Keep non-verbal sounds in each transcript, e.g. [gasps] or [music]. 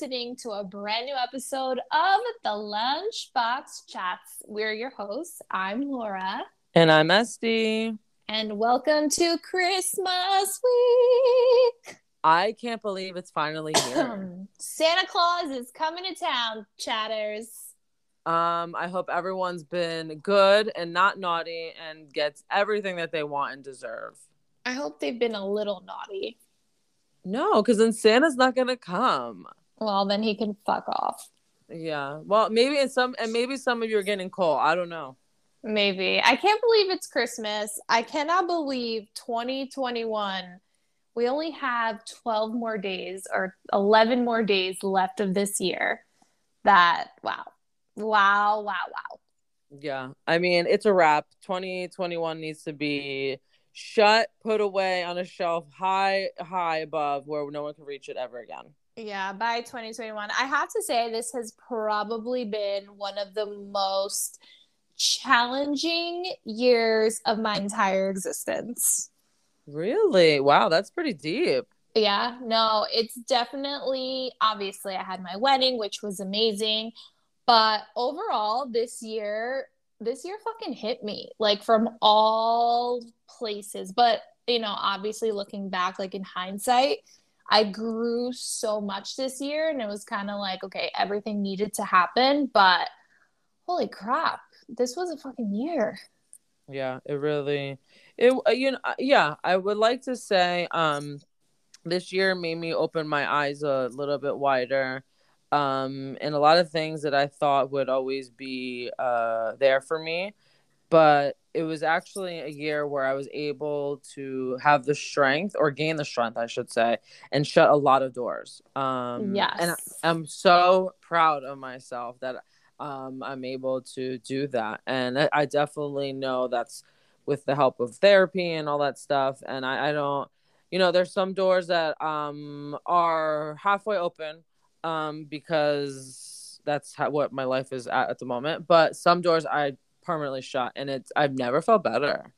Listening to a brand new episode of the Lunchbox Chats. We're your hosts. I'm Laura. And I'm Este. And welcome to Christmas week. I can't believe it's finally here. [clears throat] Santa Claus is coming to town, chatters. Um, I hope everyone's been good and not naughty and gets everything that they want and deserve. I hope they've been a little naughty. No, because then Santa's not gonna come. Well, then he can fuck off. Yeah. Well, maybe in some and maybe some of you are getting cold. I don't know. Maybe. I can't believe it's Christmas. I cannot believe 2021. We only have 12 more days or 11 more days left of this year. That wow. Wow, wow, wow. Yeah. I mean, it's a wrap. 2021 needs to be shut, put away on a shelf high, high above where no one can reach it ever again. Yeah, by 2021. I have to say, this has probably been one of the most challenging years of my entire existence. Really? Wow, that's pretty deep. Yeah, no, it's definitely obviously I had my wedding, which was amazing. But overall, this year this year fucking hit me like from all places. But, you know, obviously looking back, like in hindsight, I grew so much this year and it was kind of like, okay, everything needed to happen. But holy crap, this was a fucking year. Yeah, it really, it, uh, you know, uh, yeah, I would like to say, um, this year made me open my eyes a little bit wider um, and a lot of things that I thought would always be uh, there for me. But it was actually a year where I was able to have the strength or gain the strength, I should say, and shut a lot of doors. Um, yes. And I'm so proud of myself that um, I'm able to do that. And I, I definitely know that's with the help of therapy and all that stuff. And I, I don't, you know, there's some doors that um, are halfway open um, because that's how, what my life is at at the moment. But some doors I permanently shut, and it's I've never felt better.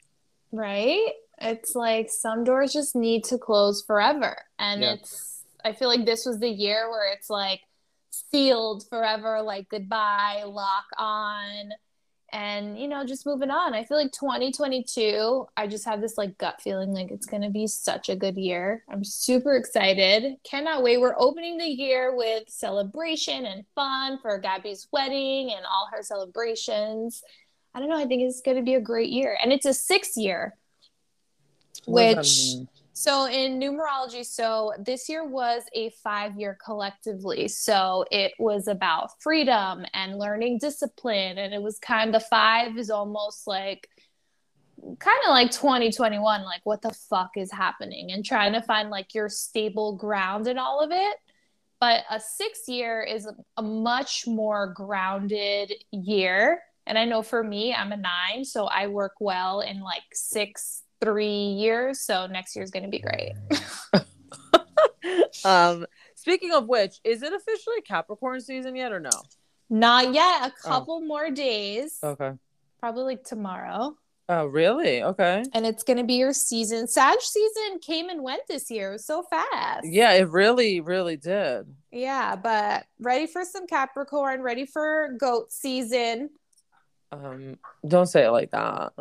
Right? It's like some doors just need to close forever, and yeah. it's. I feel like this was the year where it's like sealed forever, like goodbye, lock on and you know just moving on i feel like 2022 i just have this like gut feeling like it's going to be such a good year i'm super excited cannot wait we're opening the year with celebration and fun for gabby's wedding and all her celebrations i don't know i think it's going to be a great year and it's a six year which so in numerology, so this year was a five year collectively. So it was about freedom and learning discipline. And it was kind of five is almost like kind of like 2021, like what the fuck is happening and trying to find like your stable ground in all of it. But a six year is a much more grounded year. And I know for me, I'm a nine, so I work well in like six three years. So next year is going to be great. [laughs] um, speaking of which, is it officially Capricorn season yet or no? Not yet. A oh. couple oh. more days. Okay. Probably like tomorrow. Oh, really? Okay. And it's going to be your season. Sag season came and went this year. It was so fast. Yeah, it really, really did. Yeah, but ready for some Capricorn, ready for goat season. Um, don't say it like that.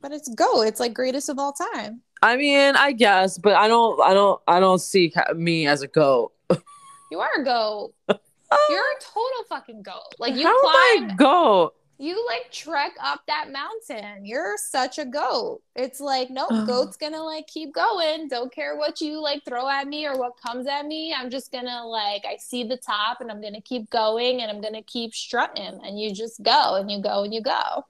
But it's go. It's like greatest of all time. I mean, I guess, but I don't, I don't, I don't see me as a goat. you are a goat. [laughs] You're a total fucking goat. Like you How climb. Am goat? You like trek up that mountain. You're such a goat. It's like, nope, goat's gonna like keep going. Don't care what you like throw at me or what comes at me. I'm just gonna like, I see the top and I'm gonna keep going and I'm gonna keep strutting. And you just go and you go and you go.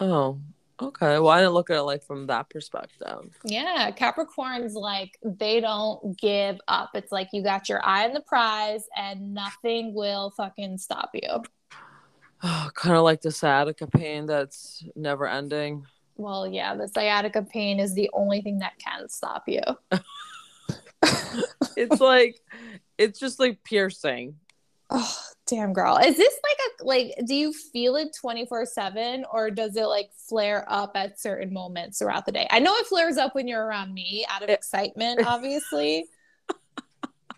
Oh, Okay, well, I didn't look at it like from that perspective. Yeah, Capricorns like they don't give up. It's like you got your eye on the prize, and nothing will fucking stop you. [sighs] Oh, kind of like the sciatica pain that's never ending. Well, yeah, the sciatica pain is the only thing that can stop you. [laughs] it's like, it's just like piercing. Oh, damn girl. Is this like a like do you feel it 24/7 or does it like flare up at certain moments throughout the day? I know it flares up when you're around me out of excitement, [laughs] obviously.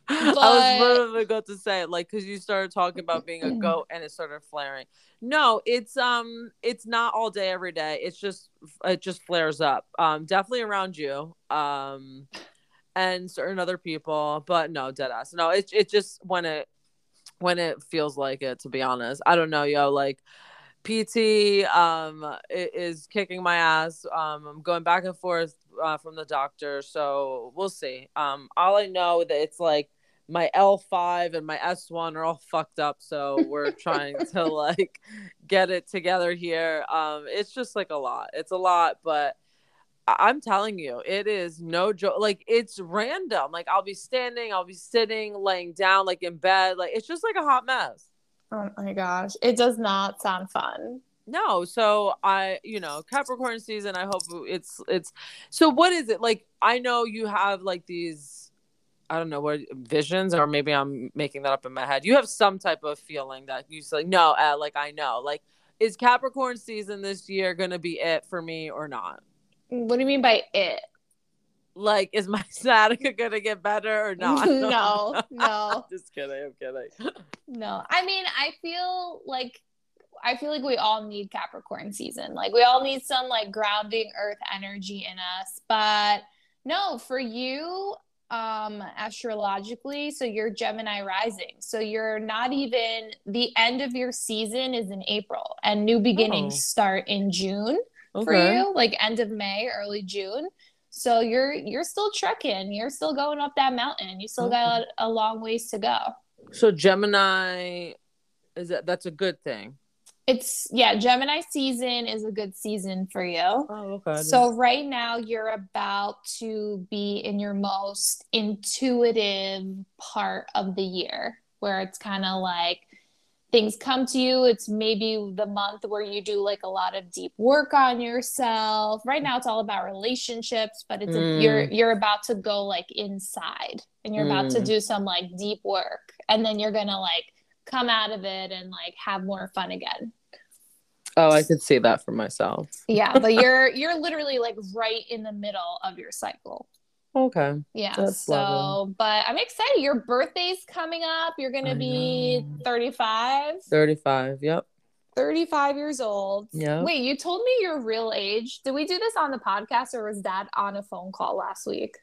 But... [laughs] I was literally going to say like because you started talking about being a goat and it started flaring. No, it's um, it's not all day every day. It's just it just flares up. Um, definitely around you. Um, and certain other people, but no, dead ass. No, it's it just when it when it feels like it. To be honest, I don't know, yo. Like PT um is kicking my ass. Um, I'm going back and forth uh, from the doctor, so we'll see. Um, all I know that it's like my L5 and my S1 are all fucked up, so we're trying to [laughs] like get it together here. Um, it's just like a lot. It's a lot, but I'm telling you, it is no joke. Like it's random. Like I'll be standing, I'll be sitting, laying down, like in bed. Like it's just like a hot mess. Oh my gosh. It does not sound fun. No, so I, you know, Capricorn season, I hope it's it's so what is it? Like I know you have like these I don't know what visions or maybe I'm making that up in my head. You have some type of feeling that you say no, uh, like I know. Like is Capricorn season this year going to be it for me or not? What do you mean by it? like is my [laughs] sciatica gonna get better or [laughs] not? no, [laughs] no. Just kidding. I'm kidding. No, I mean, I feel like I feel like we all need Capricorn season. Like we all need some like grounding Earth energy in us. But no, for you, um, astrologically, so you're Gemini rising. So you're not even the end of your season is in April, and new beginnings oh. start in June okay. for you, like end of May, early June. So you're you're still trekking. You're still going up that mountain. You still got a, a long ways to go. So Gemini is that that's a good thing. It's yeah, Gemini season is a good season for you. Oh, okay. So right now you're about to be in your most intuitive part of the year where it's kind of like things come to you. It's maybe the month where you do like a lot of deep work on yourself. Right now it's all about relationships, but it's mm. a, you're you're about to go like inside and you're mm. about to mm. do some like deep work and then you're going to like come out of it and like have more fun again. Oh, I could see that for myself. yeah, but [laughs] you're you're literally like right in the middle of your cycle. Okay. Yeah. That's so, lovely. but I'm excited. Your birthday's coming up. You're going to be 35. 35. Yep. 35 years old. Yeah. Wait, you told me your real age. Did we do this on the podcast or was that on a phone call last week?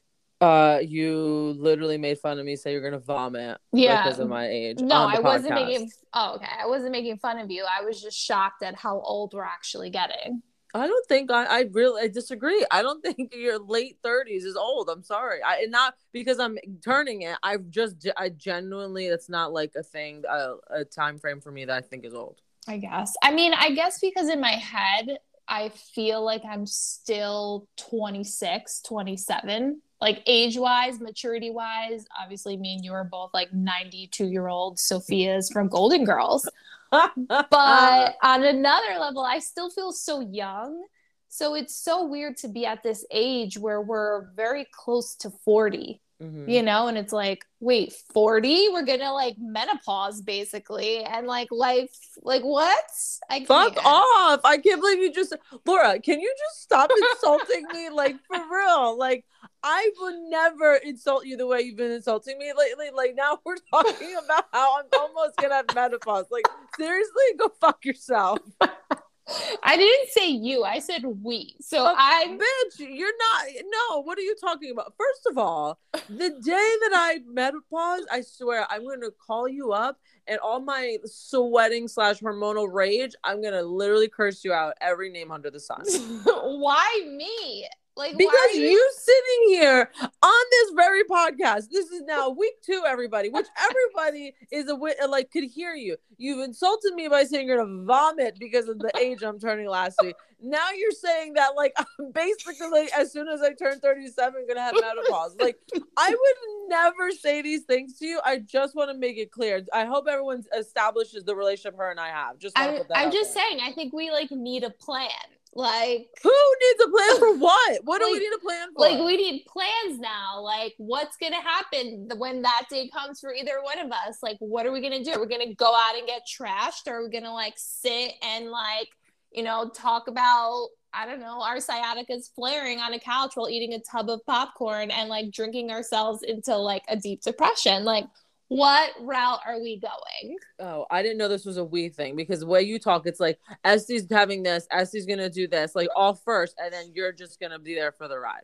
Uh, you literally made fun of me, say you're gonna vomit. Yeah, because of my age. No, I wasn't making. Oh, okay. I wasn't making fun of you. I was just shocked at how old we're actually getting. I don't think I, I really I disagree. I don't [laughs] think your late thirties is old. I'm sorry. I not because I'm turning it. I've just I genuinely it's not like a thing a, a time frame for me that I think is old. I guess. I mean, I guess because in my head I feel like I'm still 26, 27. Like age wise, maturity wise, obviously me and you are both like 92 year old Sophia's from Golden Girls [laughs] but on another level, I still feel so young. So it's so weird to be at this age where we're very close to 40, mm-hmm. you know? And it's like, wait, 40? We're gonna like menopause basically. And like life, like what? I Fuck off. I can't believe you just, Laura, can you just stop insulting me? Like for [laughs] real. Like, I would never insult you the way you've been insulting me lately. Like now we're [laughs] talking about how I'm almost gonna have menopause. Like seriously, go fuck yourself. [laughs] [laughs] I didn't say you. I said we. So uh, I bitch, you're not no, what are you talking about? First of all, the day that I menopause, I swear I'm gonna call you up and all my sweating slash hormonal rage, I'm gonna literally curse you out every name under the sun. [laughs] Why me? Like because you-, you sitting here on this very podcast. This is now week two, everybody, which [laughs] everybody is a wit like could hear you. You've insulted me by saying you're gonna vomit because of the [laughs] age I'm turning last week. Now you're saying that like [laughs] I'm basically as soon as I turn 37, gonna have menopause. like I would never say these things to you. I just want to make it clear. I hope everyone establishes the relationship her and I have. Just I, am just there. saying. I think we like need a plan like who needs a plan for what? What like, do we need a plan for? Like we need plans now. Like what's gonna happen when that day comes for either one of us? Like what are we gonna do? Are We're gonna go out and get trashed, or are we gonna like sit and like you know talk about I don't know, our sciatica is flaring on a couch while eating a tub of popcorn and like drinking ourselves into like a deep depression. Like, what route are we going? Oh, I didn't know this was a we thing because the way you talk, it's like Este's having this, Este's gonna do this, like all first, and then you're just gonna be there for the ride.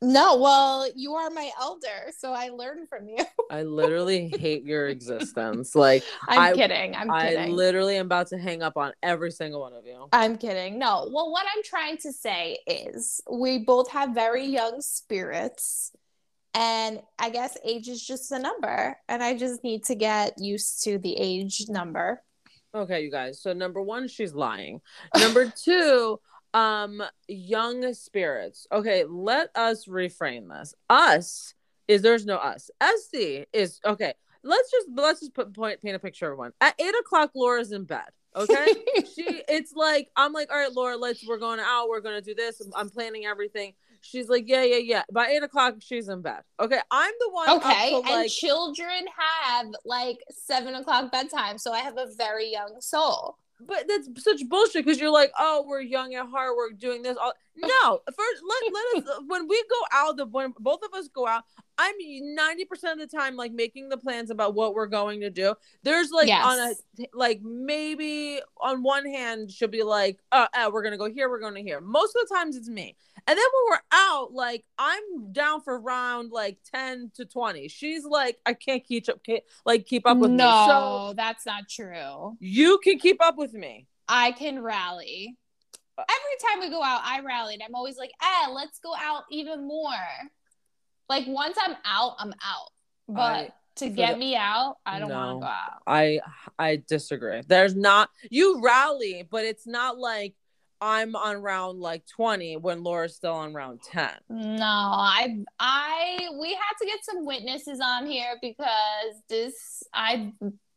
No, well, you are my elder, so I learn from you. [laughs] I literally hate your existence. Like [laughs] I'm I, kidding. I'm kidding. I kidding. literally am about to hang up on every single one of you. I'm kidding. No. Well, what I'm trying to say is we both have very young spirits. And I guess age is just a number. And I just need to get used to the age number. Okay, you guys. So number one, she's lying. Number [laughs] two, um young spirits okay let us reframe this us is there's no us Este is okay let's just let's just put point paint a picture of one at eight o'clock laura's in bed okay [laughs] she it's like i'm like all right laura let's we're going out we're gonna do this i'm planning everything she's like yeah yeah yeah by eight o'clock she's in bed okay i'm the one okay to, and like, children have like seven o'clock bedtime so i have a very young soul but that's such bullshit because you're like, oh, we're young at heart, we're doing this. All [laughs] no, first let let us when we go out, the when both of us go out, I'm 90% of the time like making the plans about what we're going to do. There's like yes. on a like maybe on one hand she'll be like, uh, uh, we're gonna go here, we're going to here. Most of the times it's me. And then when we're out, like I'm down for round like 10 to 20. She's like, I can't keep up like keep up with no, me. No, so that's not true. You can keep up with me. I can rally. Every time we go out, I rallied. I'm always like, eh, let's go out even more. Like once I'm out, I'm out. But I, to get the, me out, I don't no, want to go out. I I disagree. There's not you rally, but it's not like I'm on round like 20 when Laura's still on round 10. No, I I we had to get some witnesses on here because this I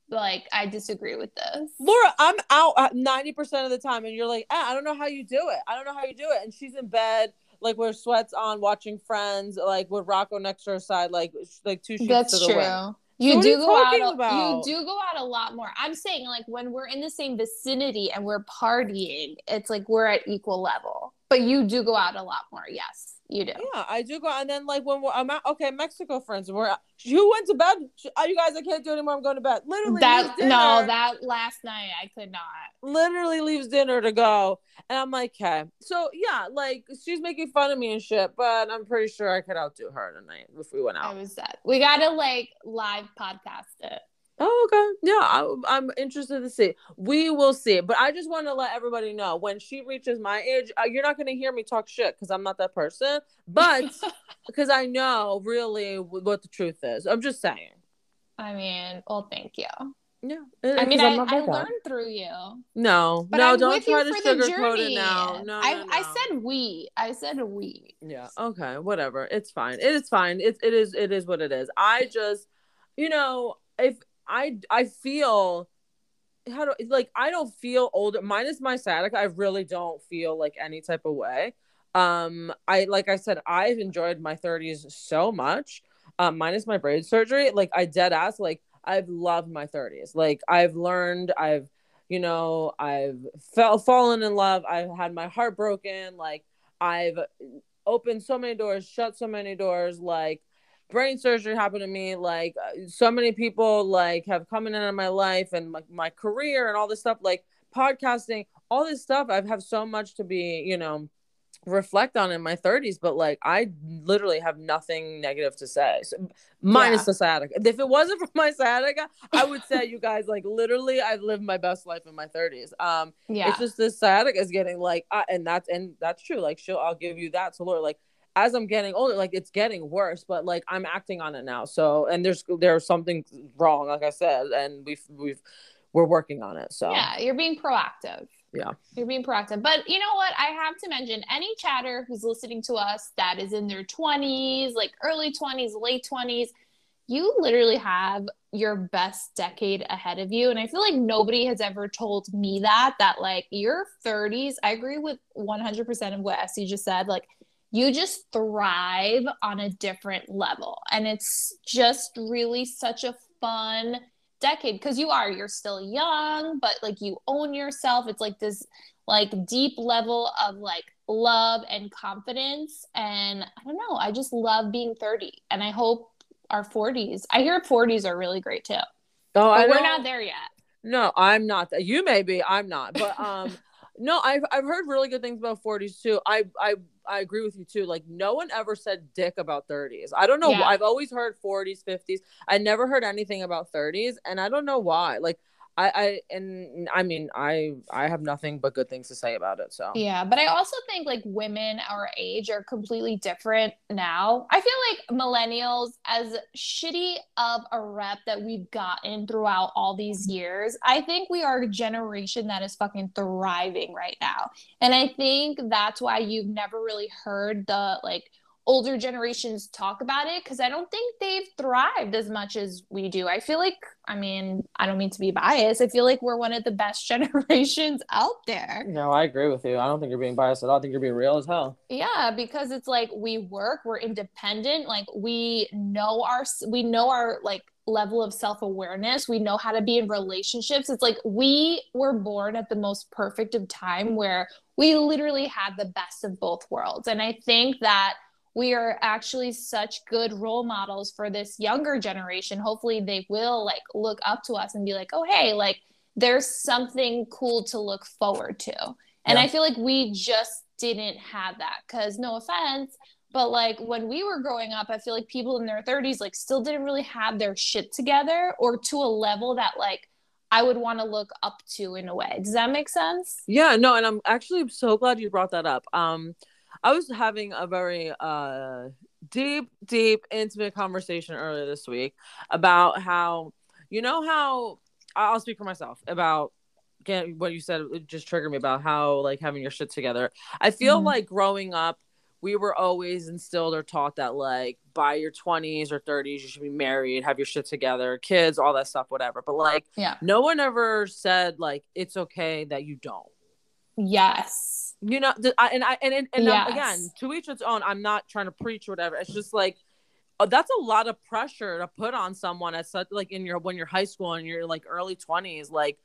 like I disagree with this. Laura, I'm out 90% of the time and you're like, ah, I don't know how you do it. I don't know how you do it. And she's in bed like with sweats on, watching Friends, like with Rocco next to her side, like like two sheets That's to the true. wind. You so do go out. About? You do go out a lot more. I'm saying like when we're in the same vicinity and we're partying, it's like we're at equal level. But you do go out a lot more. Yes. You do. Yeah, I do go. And then like when we're I'm out, okay, Mexico friends, we're who went to bed? Oh, you guys, I can't do it anymore. I'm going to bed. Literally, that no, that last night I could not. Literally leaves dinner to go, and I'm like, okay. So yeah, like she's making fun of me and shit, but I'm pretty sure I could outdo her tonight if we went out. I was sad. We gotta like live podcast it. Oh, okay. Yeah, I, am interested to see. We will see. But I just want to let everybody know when she reaches my age, uh, you're not going to hear me talk shit because I'm not that person. But [laughs] because I know really what the truth is. I'm just saying. I mean, well, thank you. Yeah. I mean, I, I learned through you. No, but no, I'm don't try to sugarcoat it now. No, I, no, no, I said we. I said we. Yeah. Okay. Whatever. It's fine. It is fine. It, it is. It is what it is. I just, you know, if I I feel how do like I don't feel older minus my sciatica. I really don't feel like any type of way. Um, I like I said, I've enjoyed my 30s so much. Um, minus my brain surgery, like I dead ass, like I've loved my 30s. Like I've learned, I've you know, I've fell fallen in love. I've had my heart broken. Like I've opened so many doors, shut so many doors. Like brain surgery happened to me like uh, so many people like have come in in my life and like my career and all this stuff like podcasting all this stuff i've have so much to be you know reflect on in my 30s but like i literally have nothing negative to say so, minus yeah. the sciatica. If it wasn't [laughs] for my sciatica i would say [laughs] you guys like literally i've lived my best life in my 30s um yeah. it's just this sciatica is getting like uh, and that's and that's true like she'll i'll give you that so Laura like as I'm getting older, like it's getting worse, but like I'm acting on it now. So and there's there's something wrong, like I said, and we've we've we're working on it. So yeah, you're being proactive. Yeah. You're being proactive. But you know what? I have to mention any chatter who's listening to us that is in their 20s, like early 20s, late 20s, you literally have your best decade ahead of you. And I feel like nobody has ever told me that, that like your 30s, I agree with 100% of what Este just said. Like you just thrive on a different level. And it's just really such a fun decade because you are, you're still young, but like you own yourself. It's like this like deep level of like love and confidence. And I don't know, I just love being 30. And I hope our 40s, I hear 40s are really great too. Oh, I we're not there yet. No, I'm not. You may be. I'm not. But um, no, I've I've heard really good things about 40s too. I I I agree with you too. Like no one ever said dick about 30s. I don't know. Yeah. I've always heard 40s, 50s. I never heard anything about 30s, and I don't know why. Like I, I and I mean I I have nothing but good things to say about it. So yeah, but I also think like women our age are completely different now. I feel like millennials, as shitty of a rep that we've gotten throughout all these years, I think we are a generation that is fucking thriving right now, and I think that's why you've never really heard the like older generations talk about it because I don't think they've thrived as much as we do. I feel like, I mean, I don't mean to be biased. I feel like we're one of the best [laughs] generations out there. No, I agree with you. I don't think you're being biased at all. I think you're being real as hell. Yeah, because it's like we work, we're independent, like we know our we know our like level of self-awareness. We know how to be in relationships. It's like we were born at the most perfect of time where we literally had the best of both worlds. And I think that we are actually such good role models for this younger generation. Hopefully, they will like look up to us and be like, oh, hey, like there's something cool to look forward to. And yeah. I feel like we just didn't have that because, no offense, but like when we were growing up, I feel like people in their 30s like still didn't really have their shit together or to a level that like I would want to look up to in a way. Does that make sense? Yeah, no, and I'm actually so glad you brought that up. Um, I was having a very uh deep, deep, intimate conversation earlier this week about how you know how I'll speak for myself about what you said it just triggered me about how like having your shit together. I feel mm-hmm. like growing up we were always instilled or taught that like by your 20s or 30s you should be married have your shit together kids all that stuff whatever but like yeah no one ever said like it's okay that you don't yes you know I, and i and, and, and yes. again to each its own i'm not trying to preach or whatever. It's just like uh, that's a lot of pressure to put on someone at such like in your when you're high school and you're like early 20s like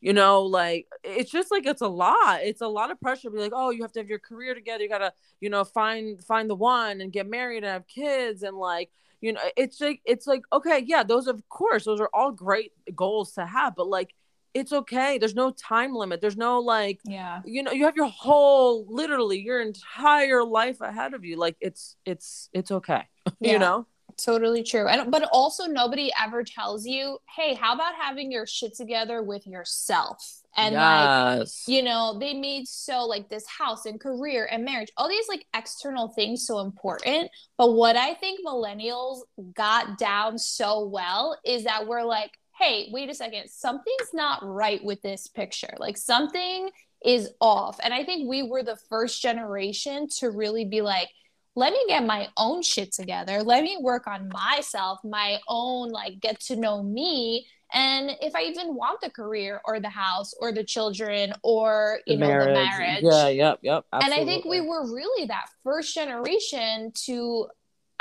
you know like it's just like it's a lot. It's a lot of pressure to be like oh you have to have your career together. You gotta you know find find the one and get married and have kids and like you know it's like it's like okay yeah those of course those are all great goals to have but like it's okay. There's no time limit. There's no like, yeah, you know, you have your whole, literally your entire life ahead of you. Like it's, it's, it's okay. [laughs] Yeah, you know, totally true. And, but also nobody ever tells you, Hey, how about having your shit together with yourself? And yes. like, you know, they made so like this house and career and marriage, all these like external things so important. But what I think millennials got down so well is that we're like, hey, wait a second, something's not right with this picture. Like something is off. And I think we were the first generation to really be like, let me get my own shit together. Let me work on myself, my own, like, get to know me. And if I even want the career or the house or the children or, you the know, marriage. the marriage. Yeah, yep, yep. Absolutely. And I think we were really that first generation to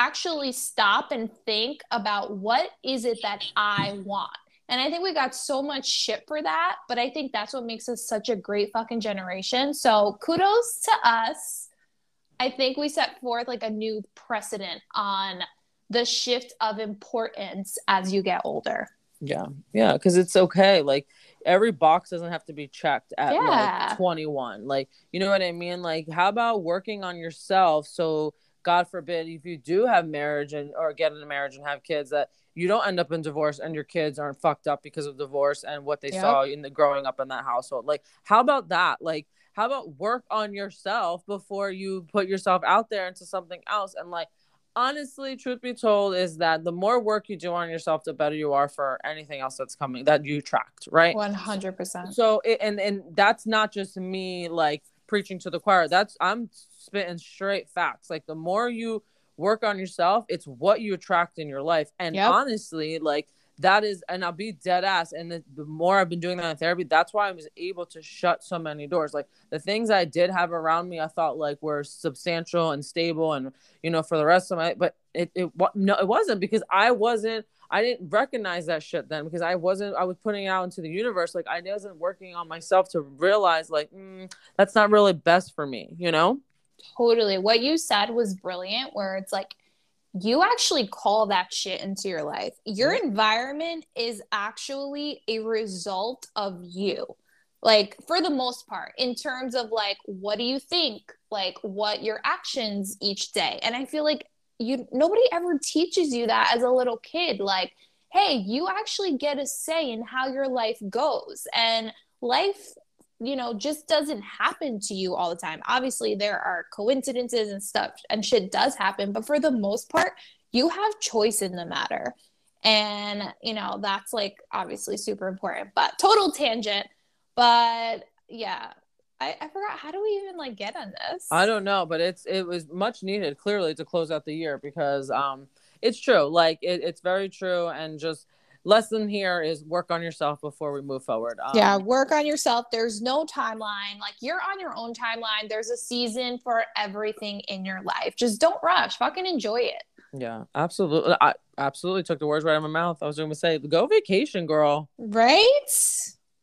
actually stop and think about what is it that I want? And I think we got so much shit for that, but I think that's what makes us such a great fucking generation. So kudos to us. I think we set forth like a new precedent on the shift of importance as you get older. Yeah. Yeah. Cause it's okay. Like every box doesn't have to be checked at yeah. like 21. Like, you know what I mean? Like, how about working on yourself so God forbid if you do have marriage and or get in a marriage and have kids that you don't end up in divorce and your kids aren't fucked up because of divorce and what they yep. saw in the growing up in that household. Like, how about that? Like, how about work on yourself before you put yourself out there into something else? And like, honestly, truth be told, is that the more work you do on yourself, the better you are for anything else that's coming that you attract, right? One hundred percent. So, and and that's not just me like preaching to the choir. That's I'm spitting straight facts. Like, the more you work on yourself it's what you attract in your life and yep. honestly like that is and i'll be dead ass and the, the, more i've been doing that in therapy that's why i was able to shut so many doors like the things i did have around me i thought like were substantial and stable and you know for the rest of my but it, it no it wasn't because i wasn't I didn't recognize that shit then because I wasn't I was putting out into the universe like I wasn't working on myself to realize like mm, that's not really best for me, you know? Totally. What you said was brilliant where it's like you actually call that shit into your life. Your environment is actually a result of you. Like for the most part in terms of like what do you think? Like what your actions each day. And I feel like you nobody ever teaches you that as a little kid like hey you actually get a say in how your life goes and life you know just doesn't happen to you all the time. Obviously there are coincidences and stuff and shit does happen but for the most part you have choice in the matter. And you know that's like obviously super important but total tangent. But yeah I, I forgot how do we even like get on this? I don't know, but it's it was much needed clearly to close out the year because um it's true. Like it, it's very true and just lesson here is work on yourself before we move forward. Um, yeah, work on yourself. There's no timeline. Like you're on your own timeline. There's a season for everything in your life. Just don't rush. Fucking enjoy it. Yeah, absolutely. I absolutely took the words right out of my mouth. I was going to say, go vacation, girl. Right?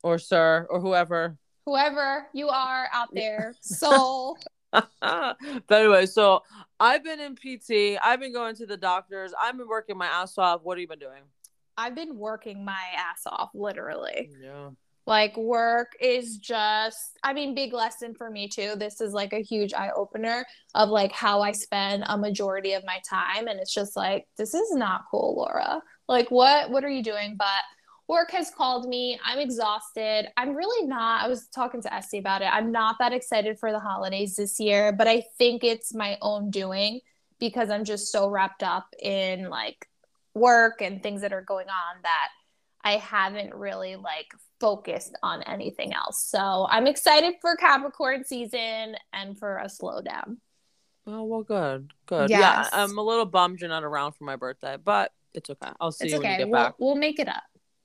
Or sir, or whoever whoever you are out there. [laughs] So, but anyway, so I've been in PT. I've been going to the doctors. I've been working my ass off. What have you been doing? I've been working my ass off, literally. Yeah. Like work is just, I mean, big lesson for me too. This is like a huge eye opener of like how I spend a majority of my time, and it's just like this is not cool, Laura. Like what? What are you doing? But work has called me. I'm exhausted. I'm really not. I was talking to Este about it. I'm not that excited for the holidays this year, but I think it's my own doing because I'm just so wrapped up in like work and things that are going on that I haven't really like focused on anything else. So I'm excited for Capricorn season and for a slowdown. Oh well, good, good. Yes. Yeah, I'm a little bummed you're not around for my birthday, but it's okay. I'll see it's you okay. when you get we'll, back. We'll make it up.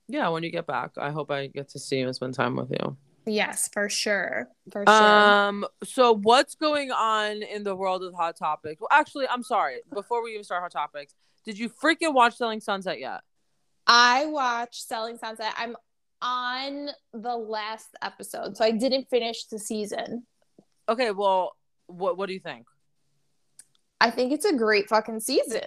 Yeah, when you get back, I hope I get to see you and spend time with you. Yes, for sure. For sure. Um, so what's going on in the world of hot topics? Well, actually, I'm sorry. Before we even start hot topics, did you freaking watch Selling Sunset yet? I watched Selling Sunset. I'm on the last episode, so I didn't finish the season. Okay, well, what what do you think? I think it's a great fucking season.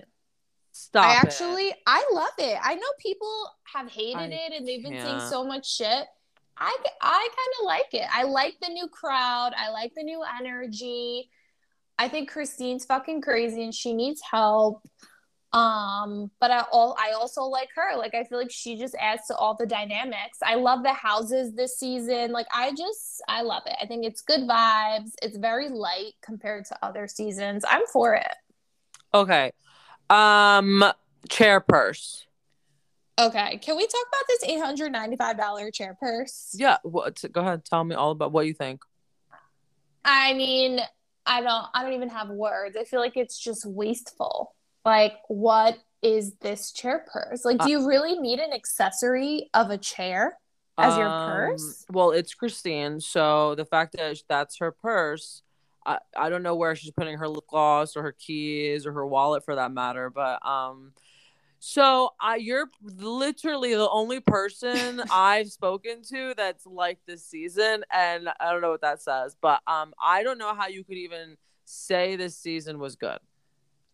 Stop. I actually it. I love it. I know people have hated I it and they've been can't. saying so much shit. I I kind of like it. I like the new crowd. I like the new energy. I think Christine's fucking crazy and she needs help. Um, but I all I also like her. Like I feel like she just adds to all the dynamics. I love the houses this season. Like I just I love it. I think it's good vibes. It's very light compared to other seasons. I'm for it. Okay. Um, chair purse. Okay, can we talk about this eight hundred ninety-five dollar chair purse? Yeah, what? Go ahead, tell me all about what you think. I mean, I don't, I don't even have words. I feel like it's just wasteful. Like, what is this chair purse? Like, do you uh, really need an accessory of a chair as um, your purse? Well, it's Christine, so the fact that that's her purse I, I don't know where she's putting her lip gloss or her keys or her wallet for that matter, but um so I you're literally the only person [laughs] I've spoken to that's like this season and I don't know what that says, but um I don't know how you could even say this season was good.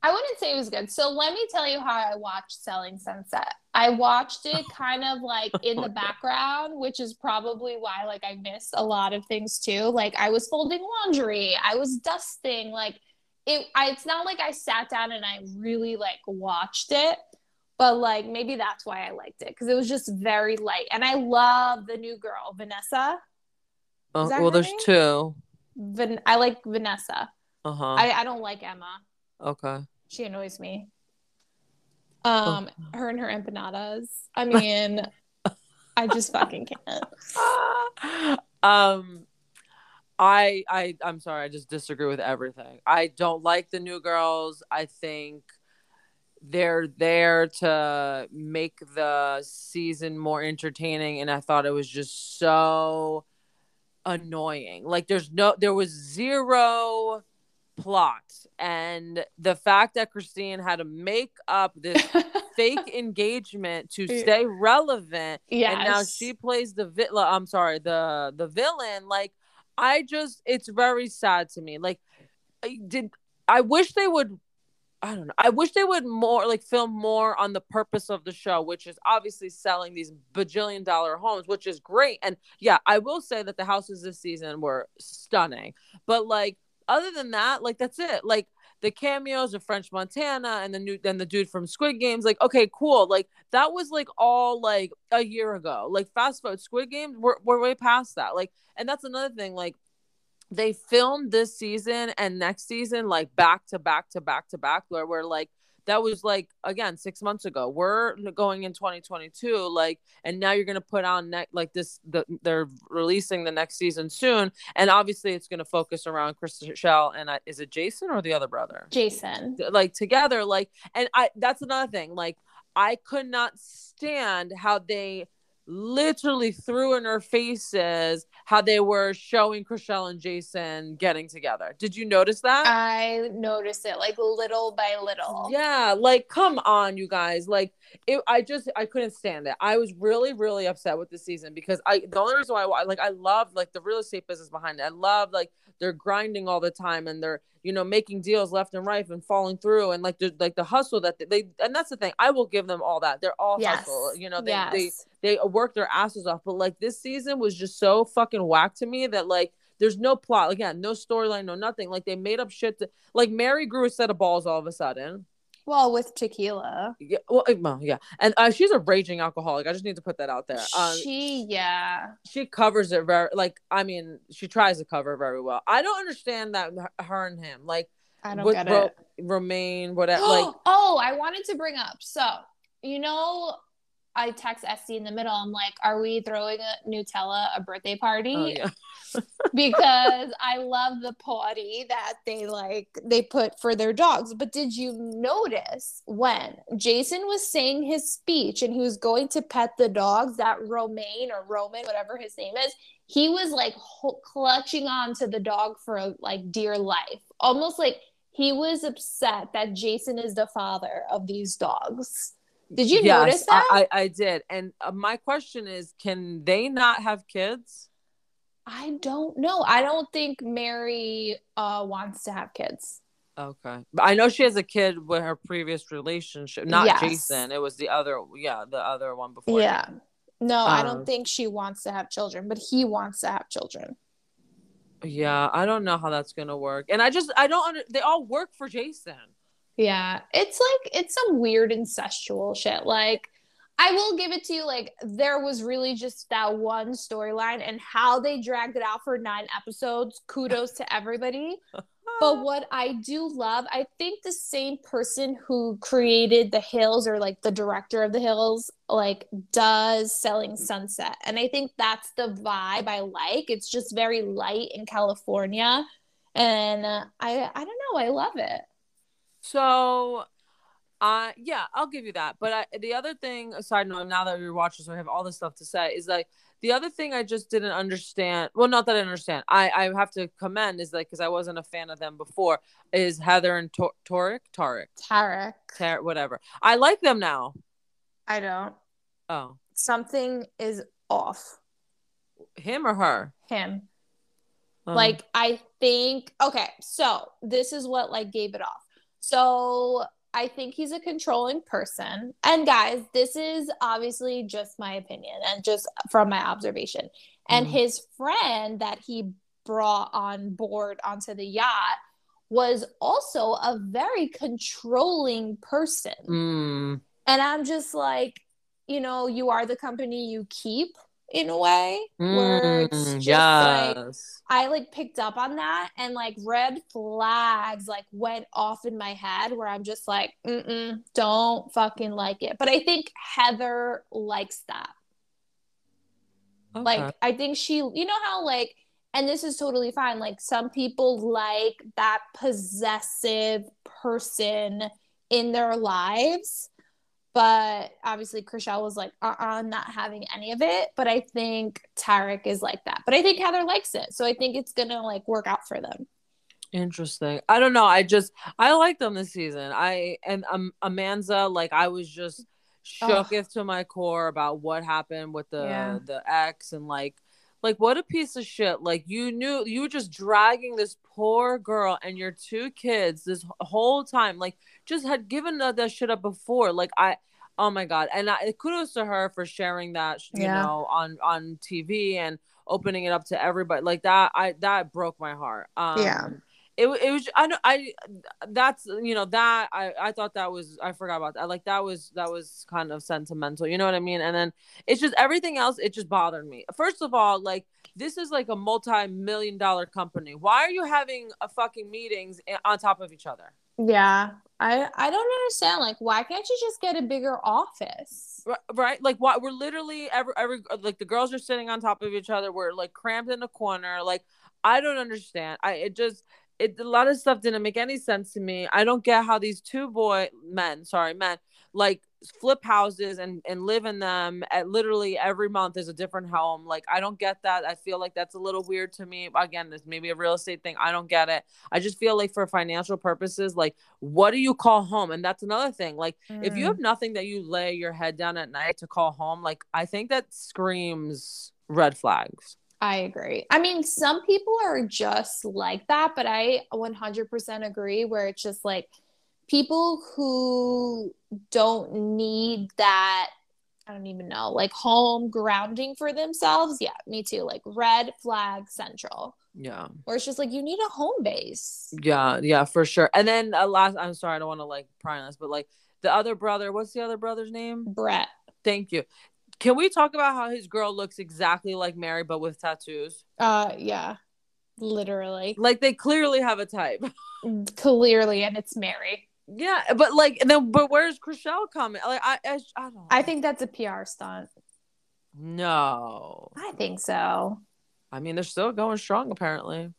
I wouldn't say it was good. So let me tell you how I watched Selling Sunset. I watched it [laughs] kind of like in the [laughs] background, which is probably why like I missed a lot of things too. Like I was folding laundry, I was dusting, like it I, it's not like I sat down and I really like watched it, but like maybe that's why I liked it cuz it was just very light. And I love the new girl, Vanessa. Oh, well there's name? two. Van- I like Vanessa. Uh-huh. I, I don't like Emma. Okay. She annoys me. Um, oh. her and her empanadas. I [laughs] mean, I just fucking can't. [laughs] Um, I I I'm sorry. I just disagree with everything. I don't like the new girls. I think they're there to make the season more entertaining, and I thought it was just so annoying. Like there's no, there was zero plot and the fact that Christine had to make up this [laughs] fake engagement to stay relevant yes. and now she plays the vi- I'm sorry the the villain like I just it's very sad to me like did I wish they would I don't know. I wish they would more like film more on the purpose of the show, which is obviously selling these bajillion dollar homes, which is great. And yeah, I will say that the houses this season were stunning. But like other than that, like that's it. Like the cameos of French Montana and the new then the dude from Squid Games, like okay, cool. Like that was like all like a year ago. Like fast forward, Squid Games, we're we're way past that. Like, and that's another thing. Like they filmed this season and next season like back to back to back to back where we're like that was like again six months ago. We're going in 2022 like and now you're gonna put on next like this the, they're releasing the next season soon and obviously it's gonna focus around Chrishell and uh, is it jason or the other brother? Jason. Like together like and i that's another thing like i could not stand how they literally threw in her faces how they were showing Chrishell and Jason getting together. Did you notice that? I noticed it like little by little. Yeah, like come on, you guys. Like it, I just I couldn't stand it. I was really really upset with the season because I the only reason why I like I love like the real estate business behind it. I love like they're grinding all the time and they're you know making deals left and right and falling through and like the like the hustle that they, they and that's the thing. I will give them all that. They're all yes. hustle you know they yes. they they work their asses off. But like this season was just so fucking whack to me that like there's no plot. Again no storyline no nothing. Like they made up shit to, like Mary grew a set of balls all of a sudden well, with tequila. Yeah. Well, eh, well yeah. And uh, she's a raging alcoholic. I just need to put that out there. Um, she, yeah. She covers it very, like, I mean, she tries to cover very well. I don't understand that her and him, like, I don't get Ro- it. Romain, whatever. like, [gasps] oh, I wanted to bring up. So, you know, I text Este in the middle. I'm like, are we throwing a Nutella a birthday party? Oh, yeah. [laughs] because I love the party that they like they put for their dogs. But did you notice when Jason was saying his speech and he was going to pet the dogs that Romaine or Roman, whatever his name is, he was like ho- clutching on to the dog for like dear life. Almost like he was upset that Jason is the father of these dogs. Did you yes, notice that? I, I, I did. And uh, my question is can they not have kids? I don't know. I don't think Mary uh, wants to have kids. Okay. But I know she has a kid with her previous relationship. Not yes. Jason. It was the other yeah, the other one before. Yeah. Him. No, um, I don't um, think she wants to have children, but he wants to have children. Yeah, I don't know how that's going to work. And I just I don't under, they all work for Jason. Yeah. It's like it's some weird incestual shit. Like I will give it to you. Like, there was really just that one storyline and how they dragged it out for nine episodes. Kudos to everybody. but [laughs] what I do love, I think the same person who created The Hills or like the director of The Hills, like, does Selling Sunset. And I think that's the vibe I like. It's just very light in California. And uh, I, I don't know. I love it. So uh, yeah, I'll give you that. But I, the other thing, aside note, now that you're watching, so I have all this stuff to say, is like the other thing I just didn't understand. Well, not that I understand. I, I have to commend is like because I wasn't a fan of them before. Is Heather and Tor- Tarek, Tarek, Tarek, whatever. I like them now. I don't. Oh, something is off. Him or her? Him. Uh-huh. Like I think. Okay, so this is what like gave it off. So I think he's a controlling person. And guys, this is obviously just my opinion and just from my observation. And mm. his friend that he brought on board onto the yacht was also a very controlling person. Mm. And I'm just like, you know, you are the company you keep in a way where mm, just yes. like I like picked up on that and like red flags like went off in my head where I'm just like, mm don't fucking like it. But I think Heather likes that. Okay. Like I think she, you know how like, and this is totally fine. Like some people like that possessive person in their lives but obviously Chrishell was like, uh uh-uh, not having any of it. But I think Tarek is like that. But I think Heather likes it. So I think it's gonna like work out for them. Interesting. I don't know. I just I like them this season. I and um, Amanza, like I was just shooketh to my core about what happened with the Yeah. the ex and like like what a piece of shit. Like you knew you were just dragging this poor girl and your two kids this whole time. Like just had given that, that shit up before. Like I oh my god. And I kudos to her for sharing that you Yeah. know on on TV and opening it up to everybody. Like that I that broke my heart. Um Yeah. It, it was I know I that's you know that I I thought that was I forgot about that like that was that was kind of sentimental you know what I mean and then it's just everything else it just bothered me first of all like this is like a multi-million dollar company why are you having a fucking meetings on top of each other Yeah. I I don't understand. Like, why can't you just get a bigger office? Ri- right like what we're literally every every like the girls are sitting on top of each other we're like cramped in a corner like i don't understand i it just it a lot of stuff didn't make any sense to me. I don't get how these two boy men sorry men like flip houses and and live in them at literally every month is a different home. Like i don't get that. I feel like that's a little weird to me. Again this maybe a real estate thing. I don't get it. I just feel like for financial purposes like what do you call home? And that's another thing. Like if you Mm. have nothing that you lay your head down at night to call home, like I think that screams red flags. I agree. I mean, some people are just like that, but I 100% agree where it's just like people who don't need that I don't even know, like home grounding for themselves. Yeah, me too. Like red flag central. Yeah. Where it's just like you need a home base. Yeah, yeah, for sure. And then uh, last I'm sorry, I don't want to like pry on this, but like the other brother, what's the other brother's name? Brett. Thank you. Can we talk about how his girl looks exactly like Mary but with tattoos? Uh yeah. Literally. Like they clearly have a type. [laughs] Clearly, and it's Mary. yeah, but like and then but where's Chrishell coming? Like I I, I don't I think that's a PR stunt. No. I think so. I mean they're still going strong apparently.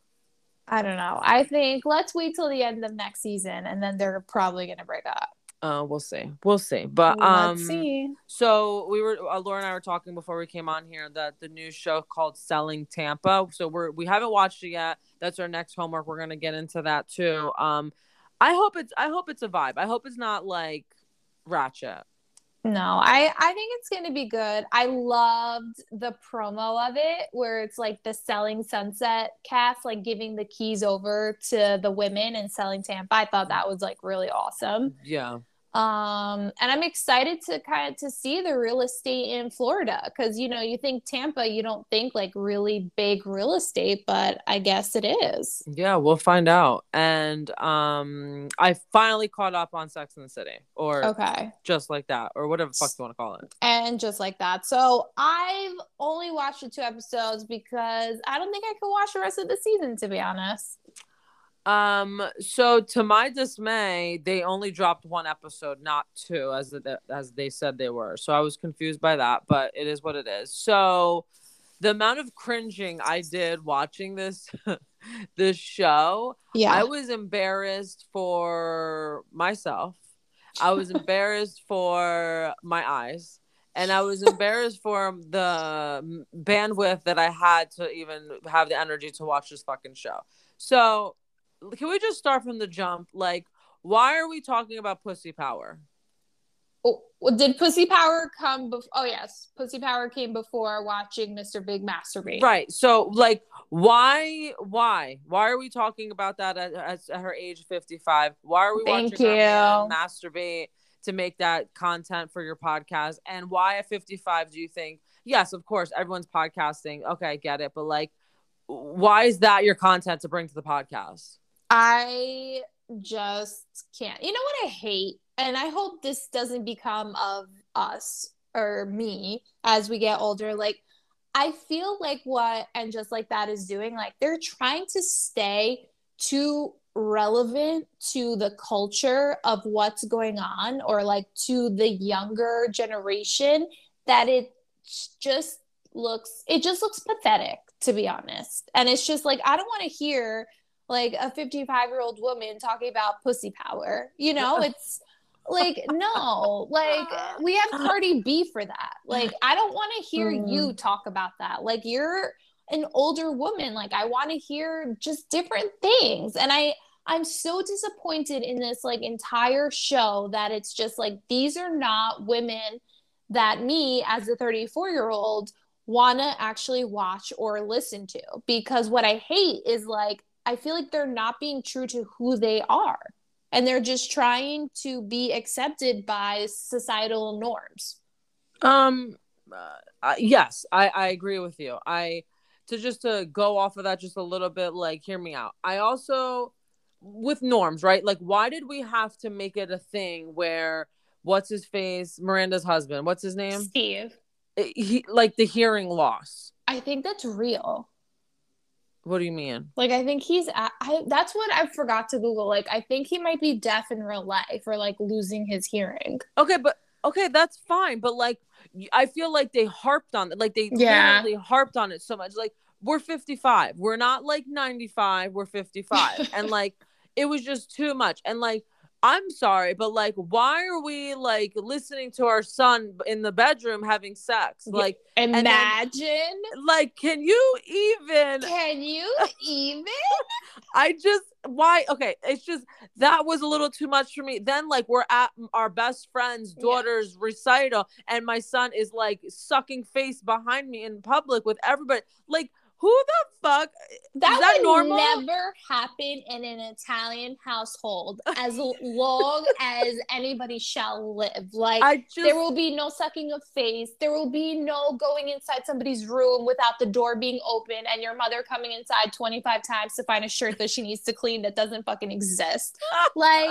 I don't know. I think let's wait till the end of next season and then they're probably going to break up. Uh, we'll see. We'll see. But um, see. so we were uh, Laura and I were talking before we came on here that the new show called Selling Tampa. So we're we haven't watched it yet. That's our next homework. We're gonna get into that too. Um, I hope it's I hope it's a vibe. I hope it's not like Ratchet. No, I I think it's going to be good. I loved the promo of it where it's like the selling sunset cast like giving the keys over to the women and selling Tampa. I thought that was like really awesome. Yeah. Um and I'm excited to kind of to see the real estate in Florida cuz you know, you think Tampa, you don't think like really big real estate, but I guess it is. Yeah, we'll find out. And um, I finally caught up on Sex in the City, or Okay. just like that, or whatever the fuck you want to call it. and just like that. So I've only watched the two episodes because I don't think I could watch the rest of the season, to be honest. Um, so to my dismay, they only dropped one episode, not two, as the, as they said they were. So I was confused by that, but it is what it is. So the amount of cringing I did watching this [laughs] this show, Yeah. I was embarrassed for myself. I was embarrassed [laughs] for my eyes. And I was [laughs] embarrassed for the bandwidth that I had to even have the energy to watch this fucking show. So, can we just start from the jump? Like, why are we talking about pussy power? Oh, well, did Pussy Power come before? Oh, yes. Pussy Power came before watching Mr. Big Masturbate. Right. So, like, why, why, why are we talking about that at, at, at her age 55? Why are we Thank watching her you. masturbate to make that content for your podcast? And why at 55 do you think, yes, of course, everyone's podcasting. Okay, I get it. But, like, why is that your content to bring to the podcast? I just can't. You know what I hate? And I hope this doesn't become of us or me as we get older. Like, I feel like what and just like that is doing, like, they're trying to stay too relevant to the culture of what's going on or like to the younger generation that it just looks, it just looks pathetic, to be honest. And it's just like, I don't want to hear like a 55 year old woman talking about pussy power. You know, it's like, no, like [laughs] we have Cardi B for that. Like, I don't want to hear you mm. talk about that. Like, you're an older woman. Like I want to hear just different things. And I I'm so disappointed in this like entire show that it's just like these are not women that me as a 34 year old want to actually watch or listen to because what I hate is like I feel like they're not being true to who they are and they're just trying to be accepted by societal norms. Um uh, yes, I I agree with you. I to just to go off of that just a little bit like hear me out. I also with norms, right? Like why did we have to make it a thing where what's his face, Miranda's husband, what's his name? Steve. He like the hearing loss. I think that's real. What do you mean? Like I think he's I that's what I forgot to google. Like I think he might be deaf in real life or like losing his hearing. Okay, but okay, that's fine, but like I feel like they harped on it. Like they yeah. harped on it so much. Like we're 55. We're not like 95, we're 55. [laughs] and like it was just too much. And like I'm sorry, but like, why are we like listening to our son in the bedroom having sex? Like, imagine. Then, like, can you even? Can you [laughs] even? I just why? Okay, it's just that was a little too much for me. Then, like, we're at our best friend's daughter's yeah. recital, and my son is like sucking face behind me in public with everybody. Like, who the fuck? That, is that would normal? never happen in an Italian household as long as anybody shall live. Like just, there will be no sucking of face. There will be no going inside somebody's room without the door being open and your mother coming inside 25 times to find a shirt that she needs to clean that doesn't fucking exist. [laughs] Like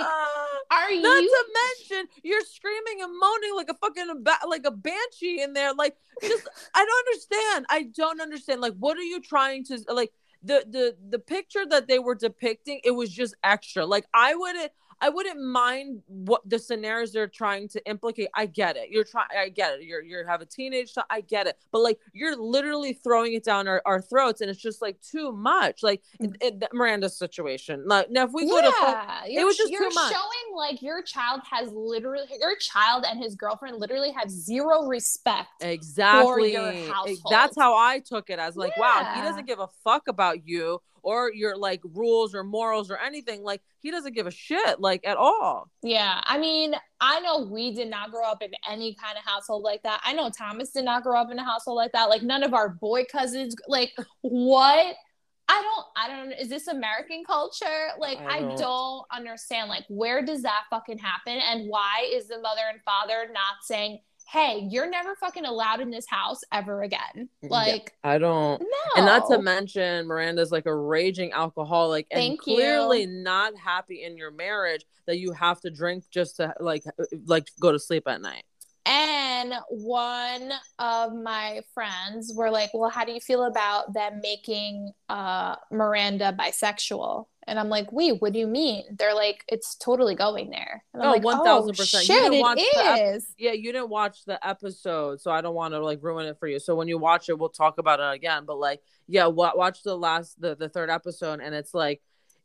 are you Not to mention you're screaming and moaning like a fucking like a banshee in there like just I don't understand. I don't understand. Like what are you trying to like the the the picture that they were depicting it was just extra. Like i wouldn't I wouldn't mind what the scenarios they're trying to implicate. I get it. You're trying. I get it. You're you have a teenage. Child, I get it. But like you're literally throwing it down our, our throats, and it's just like too much. Like mm. it, it, Miranda's situation. Like now, if we go yeah, to, it was just you're too much. showing like your child has literally your child and his girlfriend literally have zero respect. Exactly. That's how I took it as like, yeah. wow, he doesn't give a fuck about you or your like rules or morals or anything. Like he doesn't give a shit like at all. Yeah. I mean, I know we did not grow up in any kind of household like that. I know Thomas did not grow up in a household like that. Like none of our boy cousins like what? I don't I don't is this American culture? Like I don't. I don't understand like where does that fucking happen and why is the mother and father not saying hey, you're never fucking allowed in this house ever again. Mm, like, yeah, I don't. No. And not to mention, Miranda's like a raging alcoholic and Thank clearly you. not happy in your marriage that you have to drink just to like like go to sleep at night. And one of my friends were like, "Well, how do you feel about them making uh, Miranda bisexual?" And I'm like, "Wait, what do you mean?" They're like, "It's totally going there." And I'm oh, like, one thousand percent. Shit, it is. Ep- yeah, you didn't watch the episode, so I don't want to like ruin it for you. So when you watch it, we'll talk about it again. But like, yeah, watch the last the the third episode, and it's like,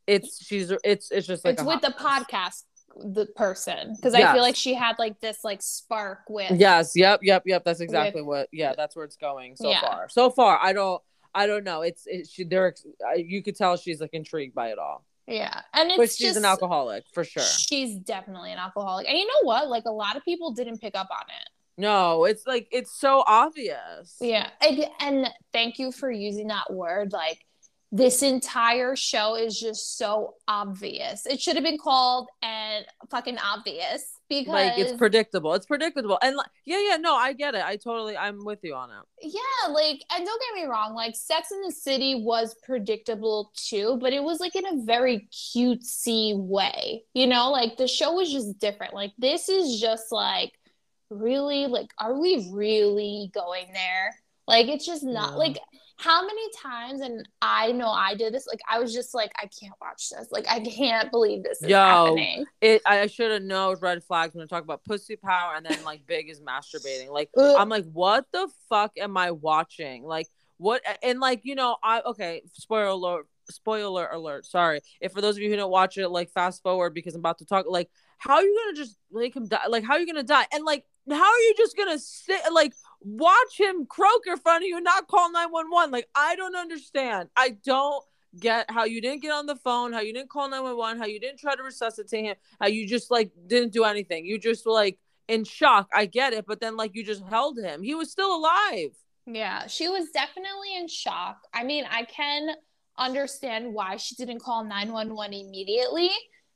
it's she's it's it's just like it's with the podcast the person because yes. I feel like she had like this like spark with yes yep yep yep that's exactly with, what yeah that's where it's going so yeah. far. So far I don't I don't know it's it, she they're you could tell she's like intrigued by it all. Yeah and it's but she's just, an alcoholic for sure. She's definitely an alcoholic and you know what like a lot of people didn't pick up on it. No it's like it's so obvious. Yeah and, and thank you for using that word like this entire show is just so obvious. It should have been called and fucking obvious because like it's predictable. It's predictable. And like, yeah, yeah, no, I get it. I totally I'm with you on it. Yeah, like and don't get me wrong, like Sex in the City was predictable too, but it was like in a very cutesy way. You know, like the show was just different. Like this is just like really like are we really going there? Like it's just not yeah. like how many times and I know I did this like I was just like I can't watch this like I can't believe this is Yo, happening. It I should have known red flags when I talk about pussy power and then like big is masturbating. Like I'm like what the fuck am I watching? Like what and like you know I okay spoiler alert spoiler alert sorry if for those of you who don't watch it like fast forward because I'm about to talk like how are you gonna just make him die like how are you gonna die and like how are you just gonna sit like watch him croak in front of you and not call 911. Like, I don't understand. I don't get how you didn't get on the phone, how you didn't call 911, how you didn't try to resuscitate him, how you just like didn't do anything. You just were like in shock. I get it, but then like you just held him. He was still alive. Yeah, she was definitely in shock. I mean, I can understand why she didn't call 911 immediately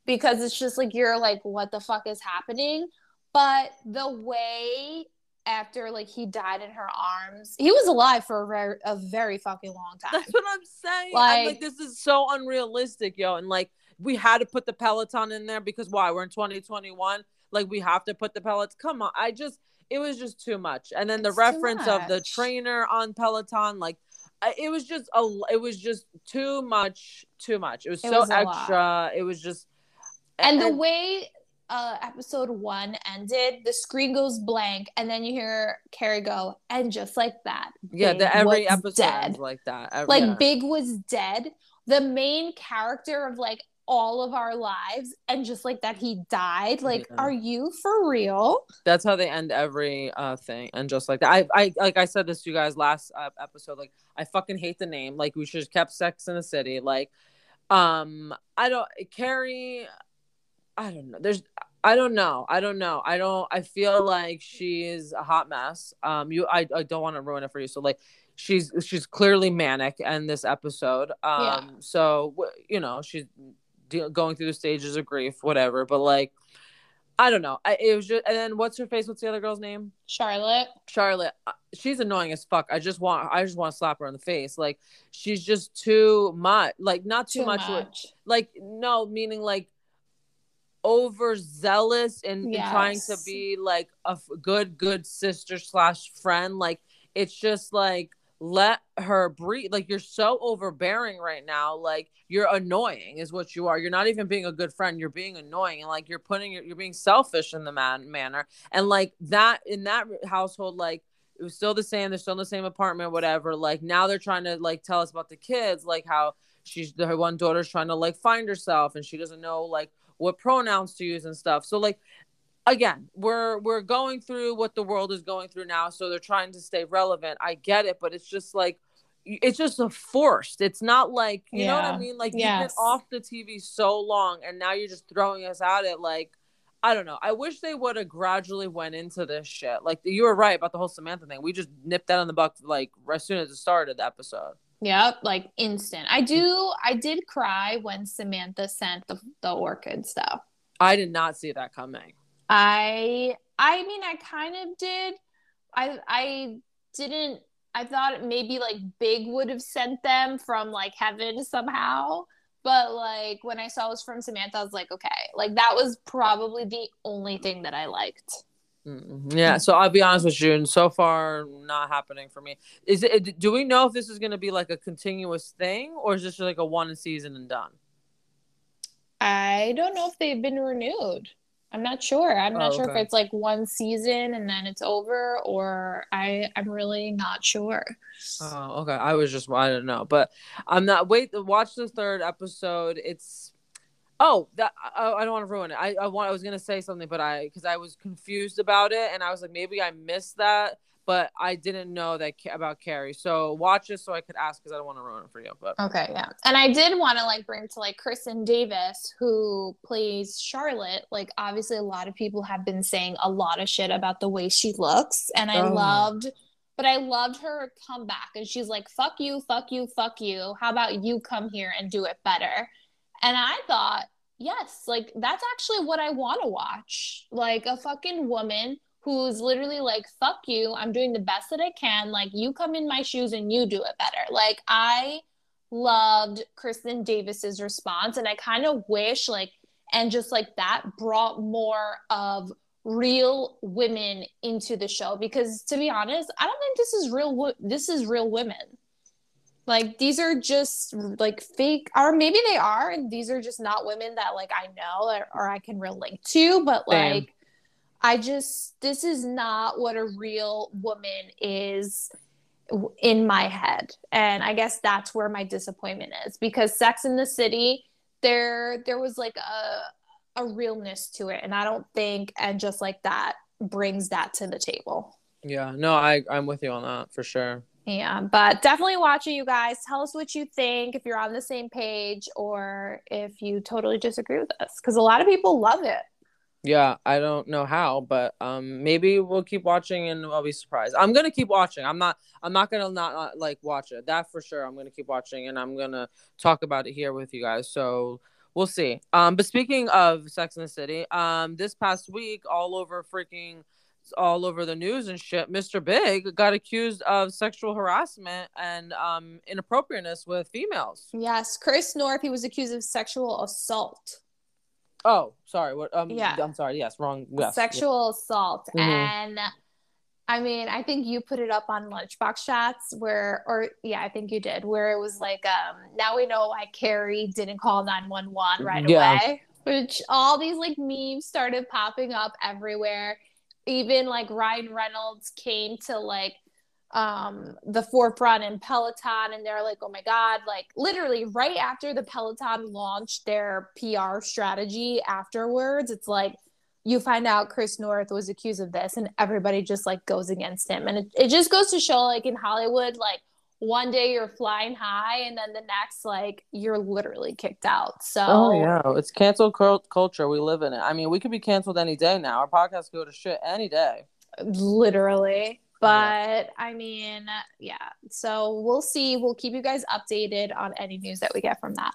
because it's just like you're like what the fuck is happening? But the way after like he died in her arms. He was alive for a very, a very fucking long time. That's what I'm saying. Like, I'm like, this is so unrealistic, yo. And like, we had to put the Peloton in there because why? We're in 2021. Like, we have to put the pellets. Come on. I just, it was just too much. And then the it's reference of the trainer on Peloton, like, it was just a, it was just too much, too much. It was it so was extra. Lot. It was just, and, and the way uh, episode one ended, the screen goes blank, and then you hear Carrie go, and just like that, yeah, the, every episode dead. like that, every, like yeah. Big was dead. The main character of like all of our lives, and just like that, he died. Like, yeah. are you for real? That's how they end every uh thing, and just like that. I, I, like I said this to you guys last uh, episode. Like, I fucking hate the name. Like, we should have kept Sex in the City. Like, um, I don't Carrie I don't know. There's I don't know. I don't know. I don't I feel like she's a hot mess. Um you I, I don't want to ruin it for you. So like she's she's clearly manic in this episode. Um yeah. so you know, she's de- going through the stages of grief whatever, but like I don't know. I, it was just, and then what's her face? What's the other girl's name? Charlotte. Charlotte. Uh, she's annoying as fuck. I just want, I just want to slap her in the face. Like she's just too much. Like not too, too much. much. Like no, meaning like overzealous in, yes. in trying to be like a f- good good sister slash friend. Like it's just like let her breathe. Like you're so overbearing right now. Like you're annoying is what you are. You're not even being a good friend. You're being annoying. And like you're putting you're being selfish in the man manner. And like that in that household like it was still the same. They're still in the same apartment whatever. Like now they're trying to like tell us about the kids like how she's her one daughter's trying to like find herself and she doesn't know like what pronouns to use and stuff. So like again, we're we're going through what the world is going through now, so they're trying to stay relevant. I get it, but it's just like it's just a forced. It's not like you yeah. know what I mean. Like yes. you've been off the TV so long, and now you're just throwing us at it. Like I don't know. I wish they would have gradually went into this shit. Like you were right about the whole Samantha thing. We just nipped that on the buck like as soon as it started the episode. Yep, like instant. I mm. do. I did cry when Samantha sent the the orchids, though. I did not see that coming. I I mean, I kind of did. I I didn't. I thought maybe like Big would have sent them from like heaven somehow. But like when I saw it was from Samantha, I was like, okay, like that was probably the only thing that I liked. Mm-hmm. Yeah, so I'll be honest with you, and so far not happening for me. Is it? Do we know if this is going to be like a continuous thing, or is this like a one season and done? I don't know if they've been renewed. I'm not sure. I'm not oh, sure if it's like one season and then it's over, or I I'm really not sure. Oh, okay. I was just I don't know, but I'm not. Wait, watch the third episode. It's Oh, that I, I don't want to ruin it. I, I want I was gonna say something, but I because I was confused about it, and I was like maybe I missed that, but I didn't know that about Carrie. So watch it so I could ask because I don't want to ruin it for you. But okay, yeah. And I did want to like bring to like Kristin Davis who plays Charlotte. Like obviously a lot of people have been saying a lot of shit about the way she looks, and I oh. loved. But I loved her comeback, and she's like, "Fuck you, fuck you, fuck you. How about you come here and do it better?" And I thought, yes, like that's actually what I want to watch. Like a fucking woman who's literally like, fuck you, I'm doing the best that I can. Like, you come in my shoes and you do it better. Like, I loved Kristin Davis's response. And I kind of wish, like, and just like that brought more of real women into the show because to be honest i don't think this is real this is real women like these are just like fake, or maybe they are, and these are just not women that like I know or, or I can relate to. But like, I just this is not what a real woman is in my head, and I guess that's where my disappointment is because Sex in the City, there there was like a a realness to it, and I don't think and just like that brings that to the table. Yeah, no, I I'm with you on that for sure. Yeah, but definitely watch it, you guys. Tell us what you think if you're on the same page or if you totally disagree with us because a lot of people love it. Yeah, I don't know how, but um, maybe we'll keep watching and I'll be surprised. I'm gonna keep watching. I'm not. I'm not gonna not, not like watch it. That for sure. I'm gonna keep watching and I'm gonna talk about it here with you guys. So we'll see. Um, but speaking of Sex in the City, um, this past week, all over freaking, all over the news and shit, Mr. Big got accused of sexual harassment and um inappropriateness with females. Yes, Chris Noth. He was accused of sexual assault. Oh, sorry. What? Um, Yeah. I'm sorry. Yes, wrong. Yes. sexual assault Mhm. and i mean i think you put it up on lunchbox chats where or yeah i think you did where it was like um now we know why carrie didn't call 911 right Yeah. away which all these like memes started popping up everywhere even like ryan reynolds came to like um the forefront in peloton and they're like oh my god like literally right after the peloton launched their pr strategy afterwards it's like you find out chris noth was accused of this and everybody just like goes against him. And it, it just goes to show like in hollywood like one day you're flying high and then the next like you're literally kicked out so Oh yeah, it's cancel culture. We live in it. I mean, we could be canceled any day now. Our podcast could go to shit any day. literally but i mean yeah so we'll see we'll keep you guys updated on any news that we get from that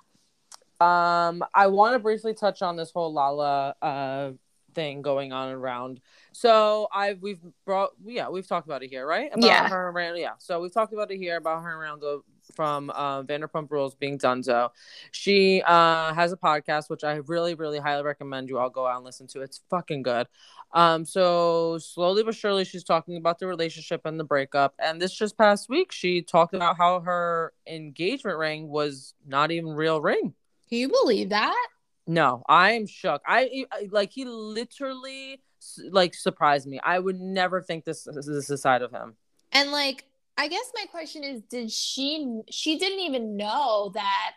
Um, I want to briefly touch on this whole Lala uh thing going on around. So I've we've brought yeah we've talked about it here right about Yeah. her around yeah so we've talked about it here about her around the from uh, Vanderpump Rules being Dunzo. She uh has a podcast which I really really highly recommend you all go out and listen to. It's fucking good. Um, so slowly but surely she's talking about the relationship and the breakup. And this just past week she talked about how her engagement ring was not even real ring. can you believe that No, I am shook. I, like he literally like surprised me. I would never think this this is a side of him. and like i guess my question is did she she didn't even know that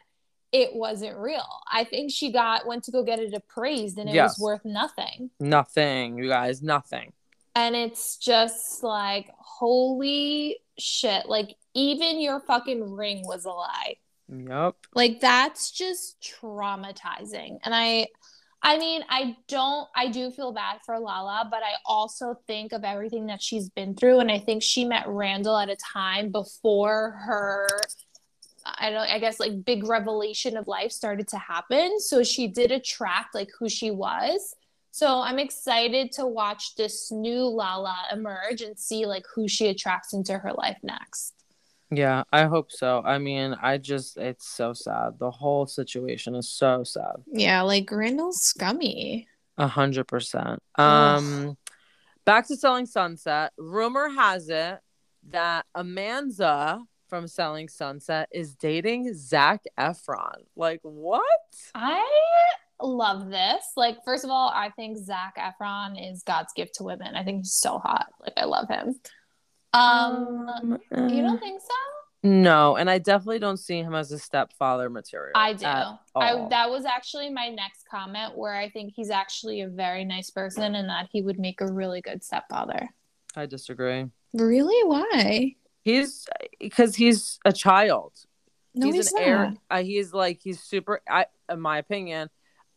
it wasn't real i think she got went to go get it appraised and it Yes. was worth nothing Nothing, you guys, nothing. and it's just like holy shit like even your fucking ring was a lie Yep. like that's just traumatizing and i i mean i don't i do feel bad for lala but i also think of everything that she's been through and i think she met randall at a time before her i don't i guess like big revelation of life started to happen. So she did attract like who she was. So i'm excited to watch this new lala emerge and see like who she attracts into her life next Yeah, I hope so. I mean, I just it's so sad. The whole situation is so sad. yeah like randall's scummy A hundred percent. Um back to selling sunset. Rumor has it that Amanza from Selling Sunset is dating Zac Efron. Like what? I love this. Like, first of all, I think Zac Efron is God's gift to women. I think he's so hot. Like, I love him. Um, you don't think so? No, and I definitely don't see him as a stepfather material. I do. I that was actually my next comment where I think he's actually a very nice person and that he would make a really good stepfather. I disagree. Really? Why? He's because he's a child. No, he's, he's, an not. air. Uh, he's like he's super. I, in my opinion,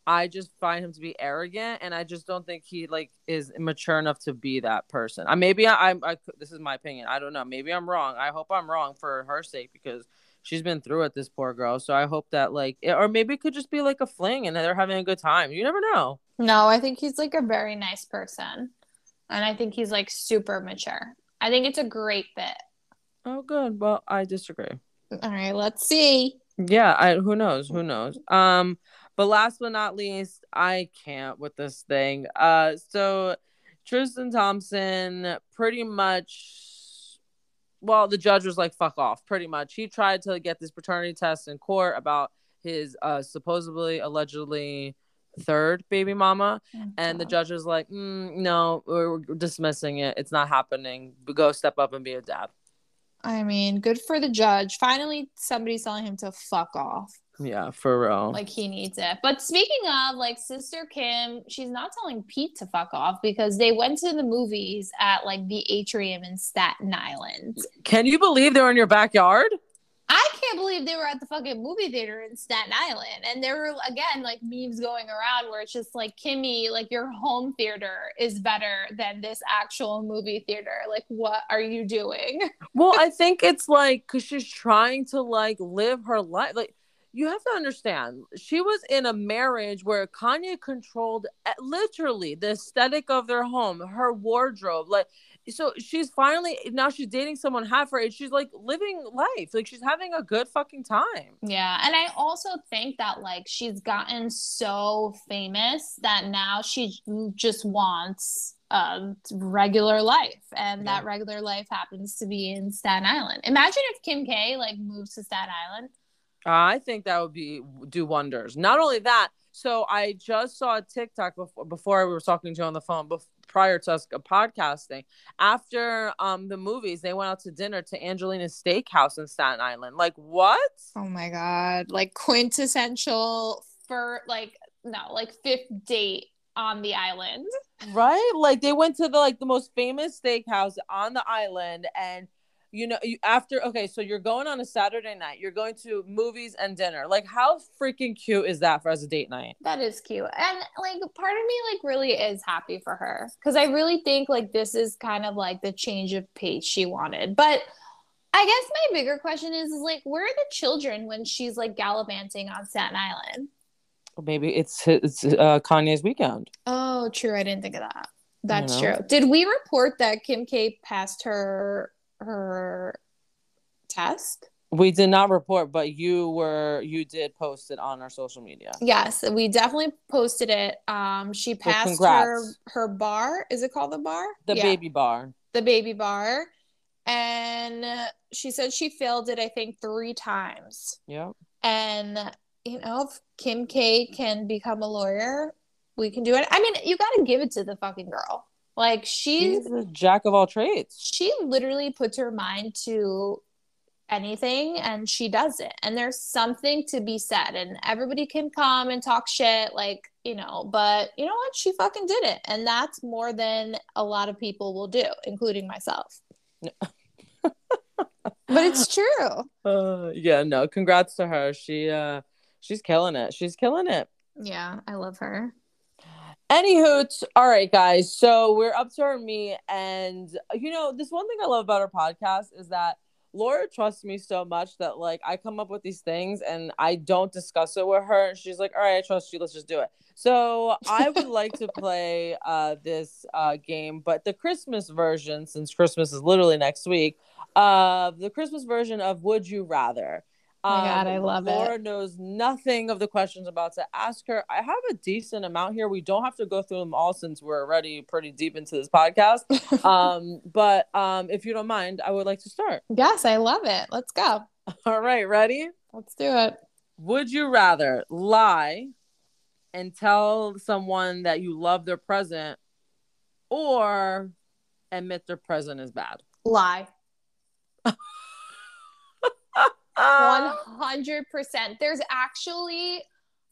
I just find him to be arrogant, and I just don't think he like is mature enough to be that person. I maybe I, I, I this is my opinion. I don't know. Maybe I'm wrong. I hope I'm wrong for her sake because she's been through it. This poor girl. So I hope that like, it, or maybe it could just be like a fling, and they're having a good time. You never know. No, I think he's like a very nice person. And I think he's like super mature. I think it's a great fit. Oh, good. Well, I disagree. All right, let's see. Yeah, I who knows, who knows. Um, but last but not least, I can't with this thing. Uh, so Tristan Thompson pretty much, well, the judge was like, "Fuck off." Pretty much, he tried to get this paternity test in court about his uh supposedly allegedly third baby mama and the judge was like mm, no we're we're dismissing it it's not happening go step up and be a dad I mean, good for the judge. Finally, somebody's telling him to fuck off. Yeah, for real. Like he needs it. But speaking of like Sister Kim, she's not telling Pete to fuck off because they went to the movies at like the atrium in Staten Island. Can you believe they're in your backyard? I can't believe they were at the fucking movie theater in Staten Island. And there were again like memes going around where it's just like Kimmy, like your home theater is better than this actual movie theater. Like what are you doing? Well, I [laughs] think it's like cuz she's trying to like live her life like you have to understand she was in a marriage where Kanye controlled eh, literally the aesthetic of their home, her wardrobe. Like so she's finally now she's dating someone half her age. She's like living life. Like she's having a good fucking time. Yeah. And I also think that like she's gotten so famous that now she just wants a regular life. And yeah. that regular life happens to be in Staten Island. Imagine if Kim K like moves to Staten Island. I think that would be do wonders. Not only that, so I just saw a TikTok before before we were talking to you on the phone before, prior to us podcasting. After um the movies, they went out to dinner to Angelina's Steakhouse in Staten Island. Like what? Oh my god! Like quintessential for like no like fifth date on the island. Right? Like they went to the like the most famous steakhouse on the island and you know you, after okay so you're going on a saturday night you're going to movies and dinner. Like how freaking cute is that for as a date night? That is cute. And like part of me like really is happy for her. Because i really think like this is kind of like the change of pace she wanted. But i guess my bigger question is, is like where are the children when she's like gallivanting on staten island? Maybe it's it's uh, kanye's weekend. Oh true. I didn't think of that. That's true. Did we report that kim k passed her her test. We did not report, but you were you did post it on our social media. Yes, we definitely posted it. Um, she passed well, her her bar. Is it called the bar? The yeah. baby bar. The baby bar, and she said she failed it. I think three times. Yeah. And you know, if Kim K can become a lawyer, we can do it. I mean, you got to give it to the fucking girl. Like she's, she's a jack of all trades. She literally puts her mind to anything and she does it. And there's something to be said. And everybody can come and talk shit, like, you know, but you know what? She fucking did it. And that's more than a lot of people will do, including myself. [laughs] but it's true. Uh, yeah, no, congrats to her. She uh she's killing it. She's killing it. Yeah, I love her. Anywho, all right, guys. So we're up to our meet, and you know, this one thing I love about our podcast is that Laura trusts me so much that like I come up with these things and I don't discuss it with her, and she's like, "All right, I trust you. Let's just do it." So I would like to play uh, this uh, game, but the Christmas version, since Christmas is literally next week, uh, the Christmas version of Would You Rather. Oh my God, I um, love Laura it. Laura knows nothing of the questions I'm about to ask her. I have a decent amount here. We don't have to go through them all since we're already pretty deep into this podcast. [laughs] um, but um, if you don't mind, I would like to start. Yes, I love it. Let's go. All right, ready? Let's do it. Would you rather lie and tell someone that you love their present or admit their present is bad? Lie. [laughs] 100%. There's actually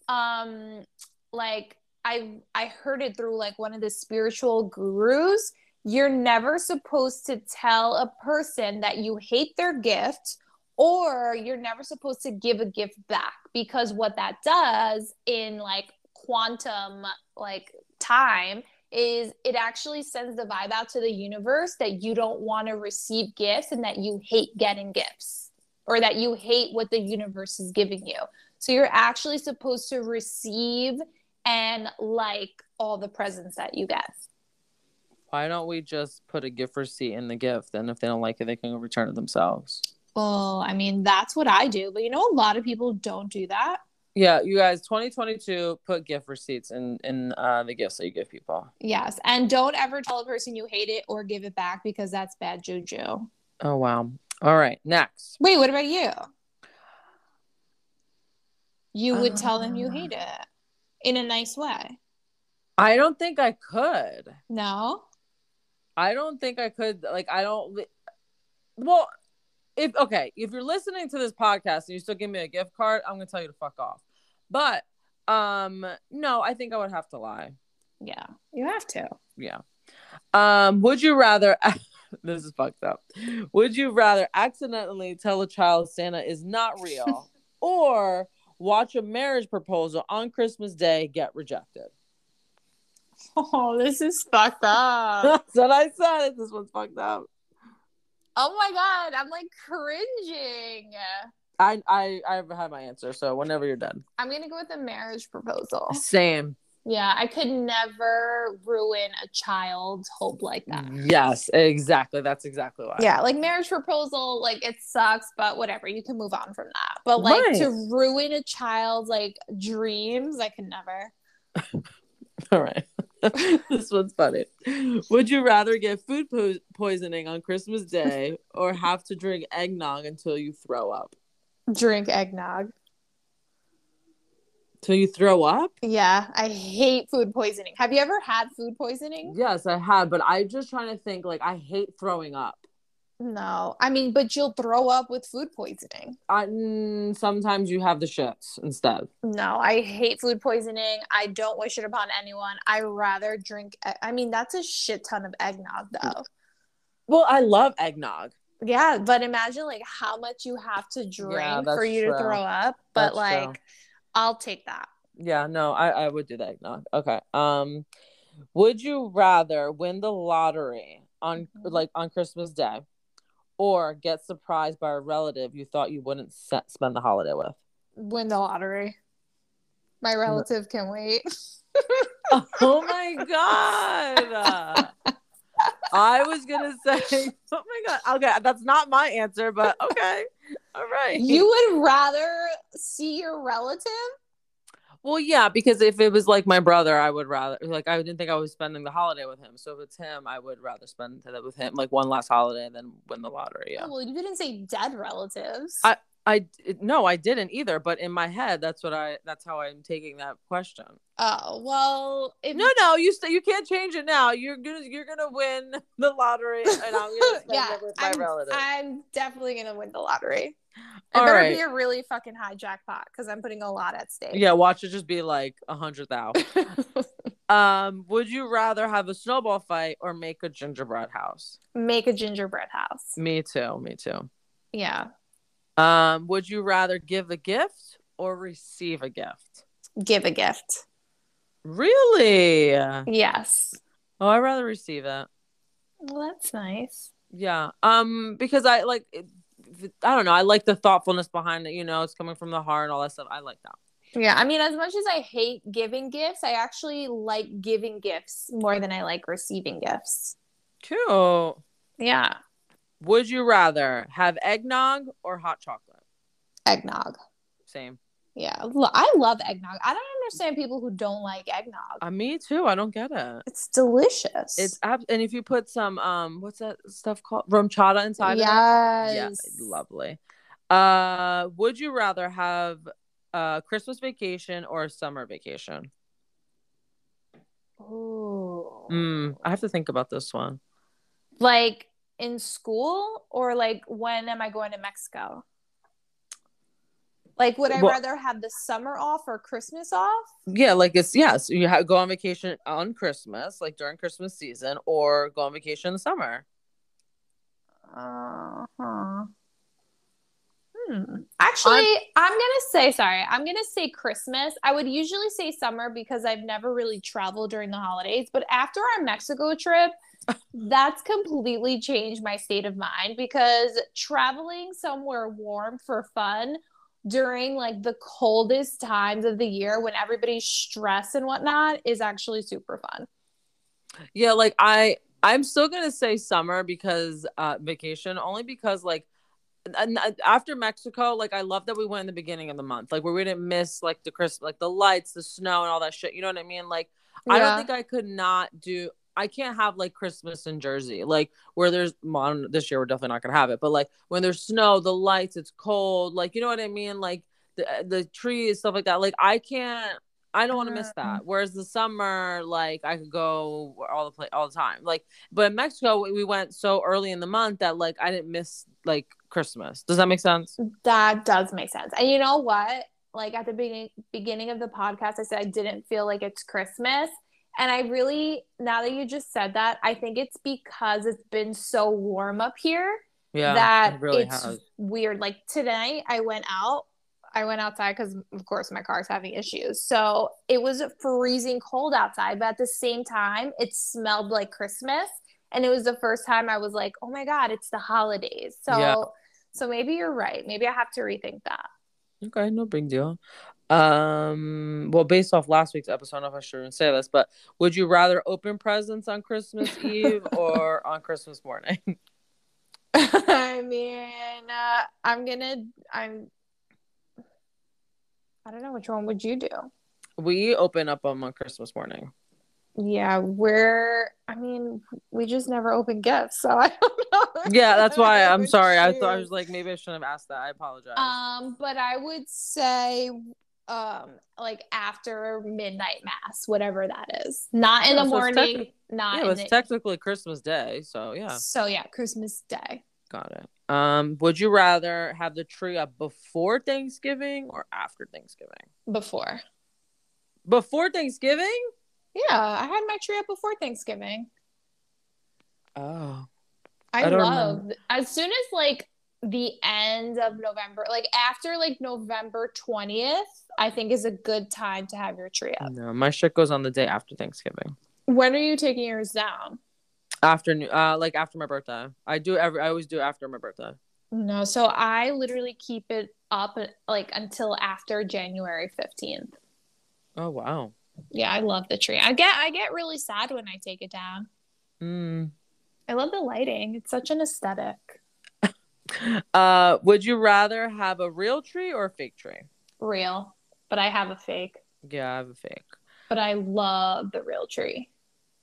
um like I I heard it through like one of the spiritual gurus. You're never supposed to tell a person that you hate their gift or you're never supposed to give a gift back because what that does in like quantum like time is it actually sends the vibe out to the universe that you don't want to receive gifts and that you hate getting gifts or that you hate what the universe is giving you. So you're actually supposed to receive and like all the presents that you get. Why don't we just put a gift receipt in the gift and if they don't like it they can return it themselves? Well, I mean, that's what I do, but you know a lot of people don't do that. Yeah, you guys 2022 put gift receipts in in uh, the gifts that you give people. Yes, and don't ever tell a person you hate it or give it back because that's bad juju. Oh wow. All right, next. Wait, what about you? You would uh, tell them you hate it in a nice way. I don't think I could. No. I don't think I could. Like, I don't. Well, if okay, if you're listening to this podcast and you still give me a gift card, I'm gonna tell you to fuck off. But um, no, I think I would have to lie. Yeah, you have to. Yeah. Um, would you rather? [laughs] this is fucked up. Would you rather accidentally tell a child Santa is not real, [laughs] or watch a marriage proposal on Christmas Day get rejected? Oh, this is fucked up. [laughs] That's what I said. This one's fucked up. Oh my god, I'm like cringing. I I I've had my answer, so whenever you're done. I'm gonna go with a marriage proposal. Same. Yeah, I could never ruin a child's hope like that. Yes, exactly. That's exactly why. Yeah, like marriage proposal, like it sucks, but whatever, you can move on from that. But like Right. to ruin a child's like dreams, I could never. [laughs] All right. [laughs] this one's funny. Would you rather get food po- poisoning on Christmas Day or have to drink eggnog until you throw up? Drink eggnog. Till you throw up? Yeah, I hate food poisoning. Have you ever had food poisoning? Yes, I had, but I'm just trying to think like I hate throwing up. No. I mean, but you'll throw up with food poisoning. I, mm, sometimes you have the shits instead. No, I hate food poisoning. I don't wish it upon anyone. I rather drink. e- I mean, that's a shit ton of eggnog, though. Well, I love eggnog. Yeah, but imagine like how much you have to drink that's for you true. to throw up. But That's like, true. I'll take that. Yeah, no, I, I would do that. eggnog. Okay. Um, would you rather win the lottery on Mhm. like on Christmas Day, or get surprised by a relative you thought you wouldn't se- spend the holiday with? Win the lottery. My relative can wait. [laughs] oh my god! [laughs] I was gonna say, [laughs] oh my god. Okay, that's not my answer, but okay, all right. you would rather see your relative? Well, yeah, because if it was like my brother, I would rather like I didn't think I was spending the holiday with him. So if it's him, I would rather spend it with him, like one last holiday, than win the lottery. Yeah, Oh, well, you didn't say dead relatives. I- I no, I didn't either. But in my head, that's what I that's how I'm taking that question. oh well, if No, no, you st- you can't change it now. You're gonna you're gonna win [laughs] the lottery, and I'm gonna [laughs] spend yeah, it with my I'm. I'm definitely gonna win the lottery. It All better right. be a really fucking high jackpot because I'm putting a lot at stake. Yeah, watch it just be like a hundred thousand. [laughs] um, would you rather have a snowball fight or make a gingerbread house? Make a gingerbread house. Me too. Me too. Yeah. Um, would you rather give a gift or receive a gift? Give a gift. Really? Yes. Oh, I'd rather receive it. Well, that's nice. Yeah. Um, because I like it, I don't know, I like the thoughtfulness behind it, you know, it's coming from the heart and all that stuff. I like that. Yeah. I mean, as much as I hate giving gifts, I actually like giving gifts more than I like receiving gifts. Cute. Yeah. Would you rather have eggnog or hot chocolate? Eggnog. Same. Yeah. I love eggnog. I don't understand people who don't like eggnog. Uh, me too. I don't get it. It's delicious. It's ab- and if you put some um what's that stuff called RumChata inside of it? yes. Yeah, lovely. Uh would you rather have a Christmas vacation or a summer vacation? Ooh. Mm, I have to think about this one. Like in school or like when am I going to Mexico? Like would I Well- rather have the summer off or Christmas off? Yeah, like it's yes, you ha- go on vacation on Christmas, like during Christmas season, or go on vacation in the summer. Uh-huh. Hmm. Actually, I'm, gonna say sorry. I'm gonna say Christmas. I would usually say summer because I've never really traveled during the holidays. But after our Mexico trip, that's completely changed my state of mind because traveling somewhere warm for fun during like the coldest times of the year when everybody's stressed and whatnot is actually super fun. Yeah, like I I'm still gonna say summer because uh vacation only because like after Mexico, like I love that we went in the beginning of the month, like where we didn't miss like the Christmas, like the lights, the snow, and all that shit. You know what I mean? Like I don't think I could not do. I can't have like Christmas in Jersey, like where there's well, this year we're definitely not gonna have it, but like when there's snow, the lights, it's cold, like you know what I mean, like the the trees, stuff like that. Like I can't. I don't want to miss Mm. that. Whereas the summer, like I could go all the place all the time. Like, but in Mexico, we- we went so early in the month that like I didn't miss like Christmas. Does that make sense? That does make sense. And you know what? Like at the beginning beginning of the podcast, I said I didn't feel like it's Christmas. And I really, now that you just said that, I think it's because it's been so warm up here Yeah, that it really it's has. weird. Like tonight, I went out. I went outside because, of course, my car's having issues. So it was freezing cold outside, but at the same time, it smelled like Christmas. And it was the first time I was like, "Oh my god, it's the holidays." So, Yeah. so maybe you're right. Maybe I have to rethink that. Okay, no big deal. Um, well, based off last week's episode, I don't know if I shouldn't say this, but would you rather open presents on Christmas [laughs] Eve or on Christmas morning? [laughs] I mean, uh, I'm gonna. I'm. I don't know which one would you do. We open up them on Christmas morning. Yeah, we're. I mean, we just never open gifts, so [laughs] I don't know. Yeah, that's why I'm sorry. I thought I was like, maybe I shouldn't have asked that. I apologize. Um, but I would say, um, like after midnight mass, whatever that is, not in Yeah, the so morning, techni- not yeah, in it's the. technically Christmas Day, so yeah, So yeah, Christmas Day. got it. Um, would you rather have the tree up before Thanksgiving or after Thanksgiving? Before. Before Thanksgiving? Yeah, I had my tree up before Thanksgiving. Oh, I, I love as soon as like the end of November, like after like November 20th, I think is a good time to have your tree up. no, my shit goes on the day after Thanksgiving. When are you taking yours down? After uh like after my birthday. I do every I always do after my birthday. No, so I literally keep it up like until after January 15th. Oh wow. Yeah, I love the tree. I get I get really sad when I take it down. Mm. I love the lighting. It's such an aesthetic. [laughs] Uh would you rather have a real tree or a fake tree? Real, but I have a fake. Yeah, I have a fake. But I love the real tree.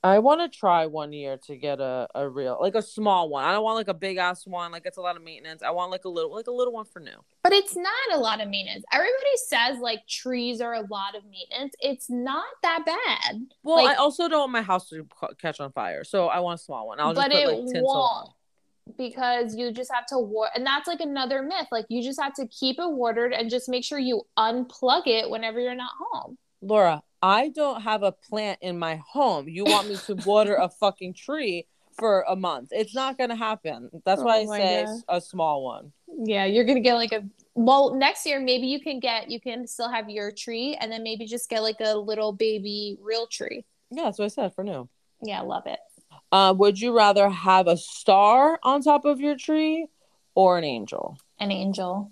I want to try one year to get a, a real like a small one. I don't want like a big ass one. Like it's a lot of maintenance. I want like a little like a little one for new. But it's not a lot of maintenance. Everybody says like trees are a lot of maintenance. It's not that bad. Well, Like- I also don't want my house to catch on fire, so I want a small one. I'll just but put it like tinsel. won't because you just have to water and that's like another myth. Like you just have to keep it watered and just make sure you unplug it whenever you're not home. Laura, I don't have a plant in my home. You want me to water a fucking tree for a month? It's not gonna happen. That's why Oh I say God. a small one. Yeah, you're gonna get like a well next year maybe you can get you can still have your tree and then maybe just get like a little baby real tree. Yeah, that's what I said for new. Yeah, love it. Uh, would you rather have a star on top of your tree or an angel? An angel.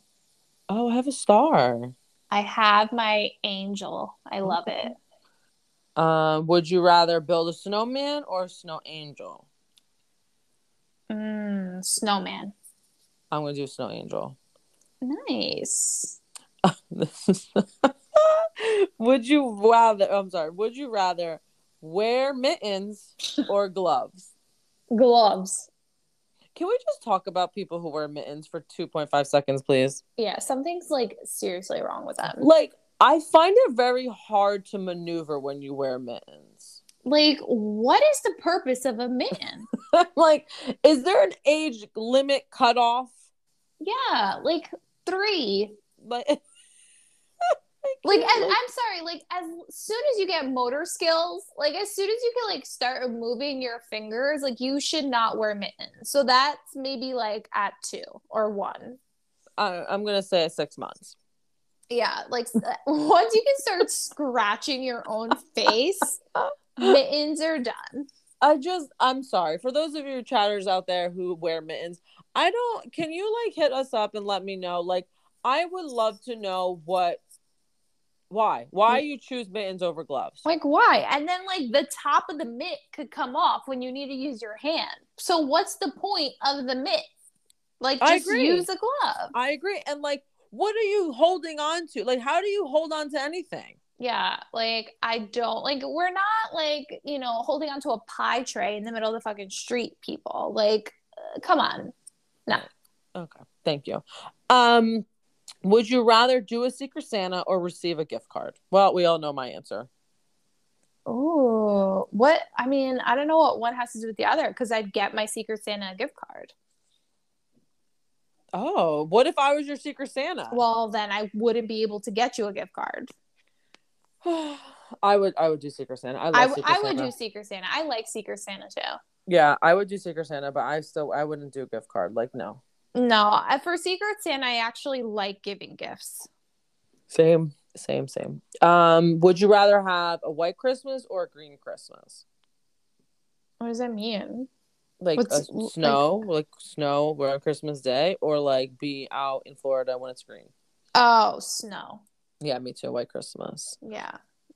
Oh, I have a star. I have my angel. I love it. Um, would you rather build a snowman or a snow angel? Mm, snowman. I'm gonna do snow angel. Nice. [laughs] would you rather? I'm sorry. Would you rather wear mittens or gloves? Gloves. Can we just talk about people who wear mittens for 2.5 seconds, please? Yeah, something's like seriously wrong with them. Like, I find it very hard to maneuver when you wear mittens. Like, what is the purpose of a mitten? [laughs] like, is there an age limit cutoff? yeah, like three. Like, [laughs] Like, as, I'm sorry. Like, as soon as you get motor skills, like as soon as you can like start moving your fingers, like you should not wear mittens. So that's maybe like at two or one. I, I'm gonna say six months. Yeah, like [laughs] once you can start scratching your own face, mittens are done. I just, I'm sorry for those of you chatters out there who wear mittens. I don't. Can you like hit us up and let me know? Like, I would love to know what, why, why you choose mittens over gloves. Like why? And then like the top of the mitt could come off when you need to use your hand. So what's the point of the mitt? Like just use a glove. I agree. And like, what are you holding on to? Like, how do you hold on to anything? Yeah, like I don't like we're not like, you know, holding onto a pie tray in the middle of the fucking street people. Like uh, come on. No. Okay, thank you. Um, would you rather do a Secret Santa or receive a gift card? Well, we all know my answer. Oh, what? I mean, I don't know what one has to do with the other because I'd get my Secret Santa a gift card. Oh, what if I was your Secret Santa? Well, then I wouldn't be able to get you a gift card. [sighs] I would I would do Secret Santa. I, I, Secret I would Santa. do Secret Santa. I like Secret Santa too. Yeah, I would do Secret Santa, but I still I wouldn't do a gift card. Like no. No, uh, for Secret Santa, I actually like giving gifts. Same, same, same. Um, would you rather have a white Christmas or a green Christmas? What does that mean? Like a like- snow, like, snow on Christmas Day, or like be out in Florida when it's green. Oh, snow. Yeah, me too. White Christmas. Yeah.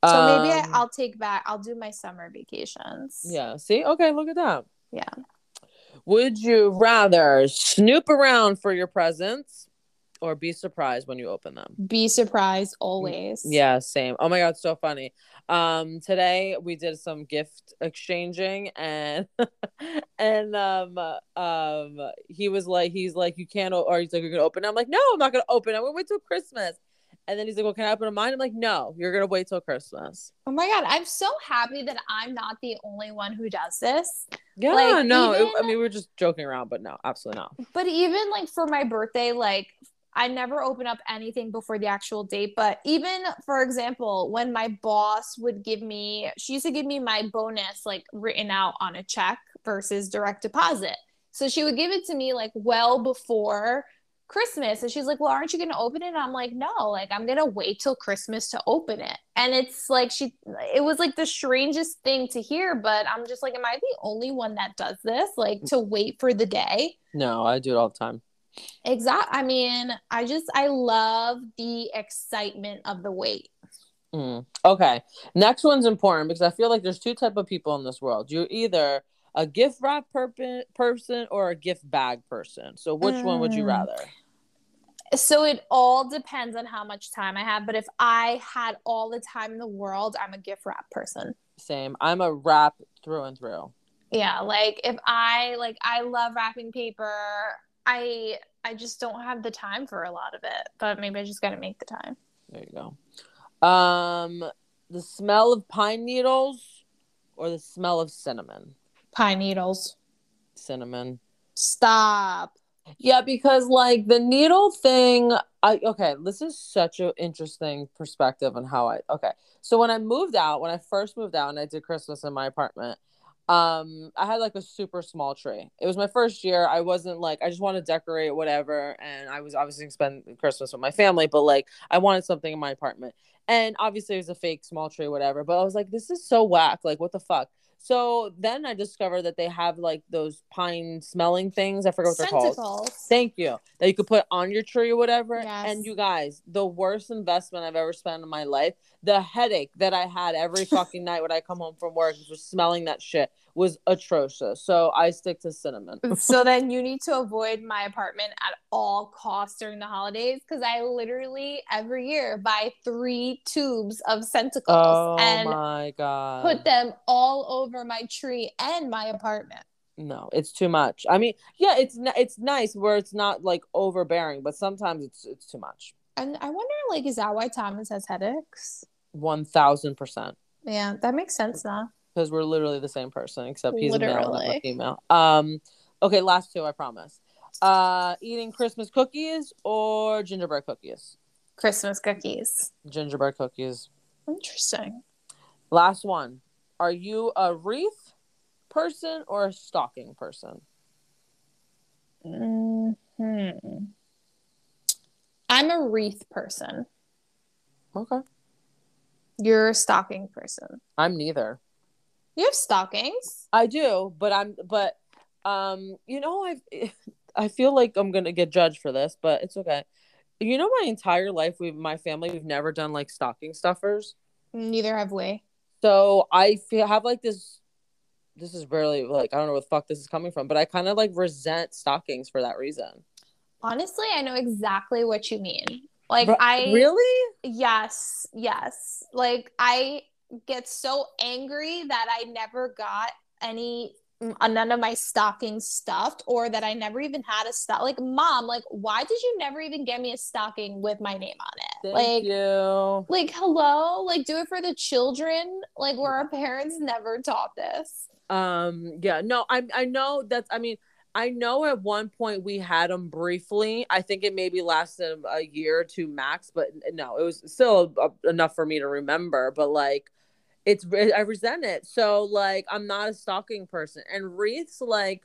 So maybe I, Um, I'll take back. I'll do my summer vacations. Yeah. See. Okay. Look at that. Yeah. Would you rather snoop around for your presents or be surprised when you open them? Be surprised always. Yeah, same. Oh my god, so funny. Um today we did some gift exchanging and [laughs] and um um he was like he's like you can't o-, or he's like you're going to open it. I'm like no, I'm not going to open it. I'm going to wait till Christmas. And then he's like, "Well, can I open a mine?" I'm like, "No, you're going to wait till Christmas." Oh my god, I'm so happy that I'm not the only one who does this. Yeah, Like, no. it- I even- mean, we are just joking around, but no, absolutely not. But even like for my birthday, like I never open up anything before the actual date. But even for example, when my boss would give me, she used to give me my bonus like written out on a check versus direct deposit. So she would give it to me like well before Christmas. And she's like, Well, aren't you going to open it? And I'm like, No, like I'm going to wait till Christmas to open it. And it's like, she, it was like the strangest thing to hear. But I'm just like, Am I the only one that does this? Like to wait for the day? No, I do it all the time. Exact. I mean, I just I love the excitement of the wait. Mm. Okay. Next one's important because I feel like there's two type of people in this world. You're either a gift wrap per- person or a gift bag person. So which one would you Mm. rather? So it all depends on how much time I have. But if I had all the time in the world, I'm a gift wrap person. Same. I'm a wrap through and through. Yeah, like if I like I love wrapping paper. I I just don't have the time for a lot of it. But maybe I just got to make the time. There you go. Um, the smell of pine needles or the smell of cinnamon. Pine needles. Cinnamon. Stop. Yeah, because like the needle thing, I okay, this is such an interesting perspective on how I okay. So when I moved out, when I first moved out and I did Christmas in my apartment, um, I had like a super small tree. It was my first year. I wasn't like I just want to decorate whatever, and I was obviously gonna spend Christmas with my family, but like I wanted something in my apartment. And obviously it was a fake small tree, whatever. But I was like, this is so whack. Like, what the fuck? So then I discovered that they have like those pine smelling things. I forget what they're called. Thank you. That you could put on your tree or whatever. Yes. And you guys, the worst investment I've ever spent in my life, the headache that I had every [laughs] fucking night when I come home from work just smelling that shit was atrocious. So I stick to cinnamon. [laughs] so then you need to avoid my apartment at all costs during the holidays because I literally every year buy three tubes of Scentsicles Oh and my god. put them all over my tree and my apartment. no, it's too much. I mean, yeah, it's it's nice where it's not like overbearing, but sometimes it's it's too much. And I wonder, like, is that why Thomas has headaches? One thousand percent. Yeah, that makes sense now. Because we're literally the same person except he's a male and I'm a female. Um, okay, last two, I promise. Uh, eating Christmas cookies or gingerbread cookies? Christmas cookies. Gingerbread cookies. Interesting. Last one. Are you a wreath person or a stocking person? hmm I'm a wreath person. Okay, You're a stocking person. I'm neither. You have stockings. I do, but I'm but um, you know, I [laughs] I feel like I'm gonna get judged for this, but it's okay. You know, my entire life, we my family, we've never done like stocking stuffers. Neither have we. So I feel have like this. This is really like I don't know what the fuck this is coming from, but I kind of like resent stockings for that reason. Honestly, I know exactly what you mean. Like Ru- I really yes, yes. Like I get so angry that I never got any uh, none of my stockings stuffed or that I never even had a stock like mom like why did you never even get me a stocking with my name on it Thank like you. like hello like do it for the children like where our parents never taught this Um, yeah, no, I I know that's. I mean, I know at one point we had them briefly. I think it maybe lasted a year or two max, but no, it was still enough for me to remember. But like, it's I resent it. So like, I'm not a stocking person, and wreaths like.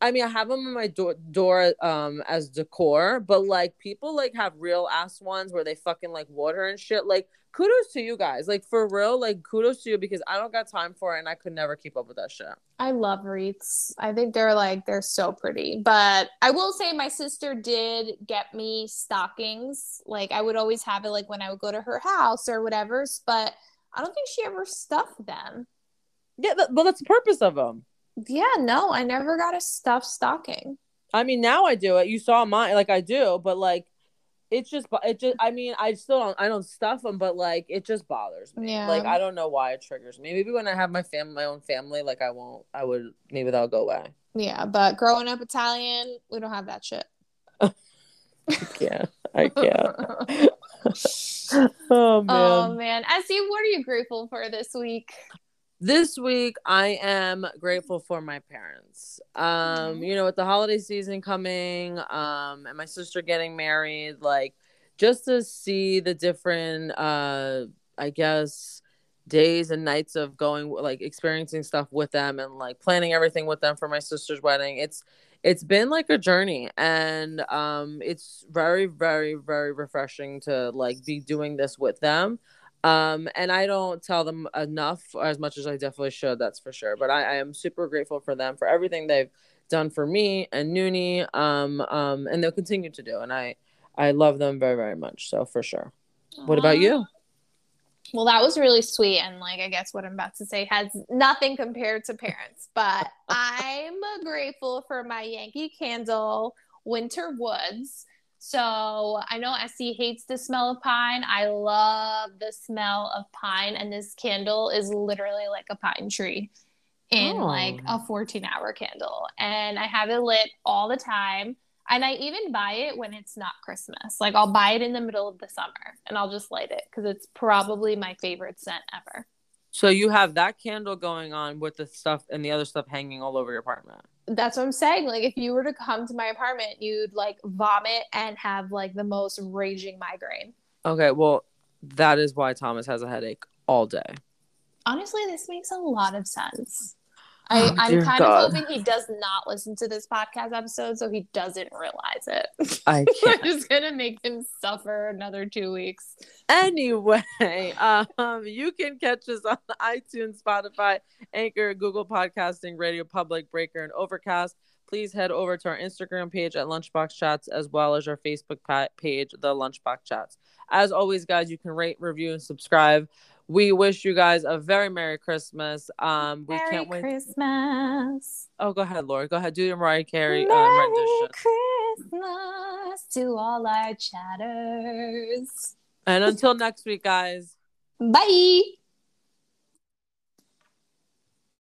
I mean, I have them in my door, door um as decor, but like people like have real ass ones where they fucking like water and shit. Like kudos to you guys. Like for real, like kudos to you because I don't got time for it and I could never keep up with that shit. I love wreaths. I think they're like they're so pretty. But I will say my sister did get me stockings. Like I would always have it like when I would go to her house or whatever, but I don't think she ever stuffed them. Yeah, but that's the purpose of them. Yeah, no, I never got a stuffed stocking. I mean, now I do it. You saw mine, like I do, but like it's just it just i mean i still don't i don't stuff them but like it just bothers me yeah like i don't know why it triggers me maybe when i have my family my own family like i won't i would maybe that'll go away yeah but growing up italian we don't have that shit [laughs] i can't i [laughs] can't [laughs] [laughs] oh man. oh man. Este, what are you grateful for this week? This week i am grateful for my parents. Um mm-hmm. you know with the holiday season coming um and my sister getting married like just to see the different uh i guess days and nights of going like experiencing stuff with them and like planning everything with them for my sister's wedding it's it's been like a journey and um it's very very very refreshing to like be doing this with them um, and I don't tell them enough as much as I definitely should, that's for sure. But I, I am super grateful for them for everything they've done for me and Noonie. Um, um, and they'll continue to do. And I I love them very, very much. So for sure. What about you? Well, that was really sweet. And like I guess what I'm about to say has nothing compared to parents, but [laughs] I'm grateful for my Yankee candle winter woods so I know Este hates the smell of pine. I love the smell of pine, and this candle is literally like a pine tree in oh. like a 14 hour candle. And I have it lit all the time. And I even buy it when it's not Christmas. Like I'll buy it in the middle of the summer and I'll just light it because it's probably my favorite scent ever. So you have that candle going on with the stuff and the other stuff hanging all over your apartment. That's what I'm saying. Like if you were to come to my apartment, you'd like vomit and have like the most raging migraine. Okay, well, that is why Thomas has a headache all day. Honestly, this makes a lot of sense. I, oh, I'm kind God. of hoping he does not listen to this podcast episode so he doesn't realize it. I [laughs] can't. I'm just gonna make him suffer another two weeks. Anyway, [laughs] um, you can catch us on [laughs] iTunes, Spotify, Anchor, Google Podcasting, Radio Public, Breaker, and Overcast. Please head over to our Instagram page at Lunchbox Chats as well as our Facebook page, The Lunchbox Chats. As always, guys, you can rate, review, and subscribe we wish you guys a very Merry Christmas. Um, we Merry can't wait. Christmas. Oh, go ahead, Laura. Go ahead. Do your Mariah Carey uh, Merry uh, Christmas to all our chatters. And until next week, guys. Bye.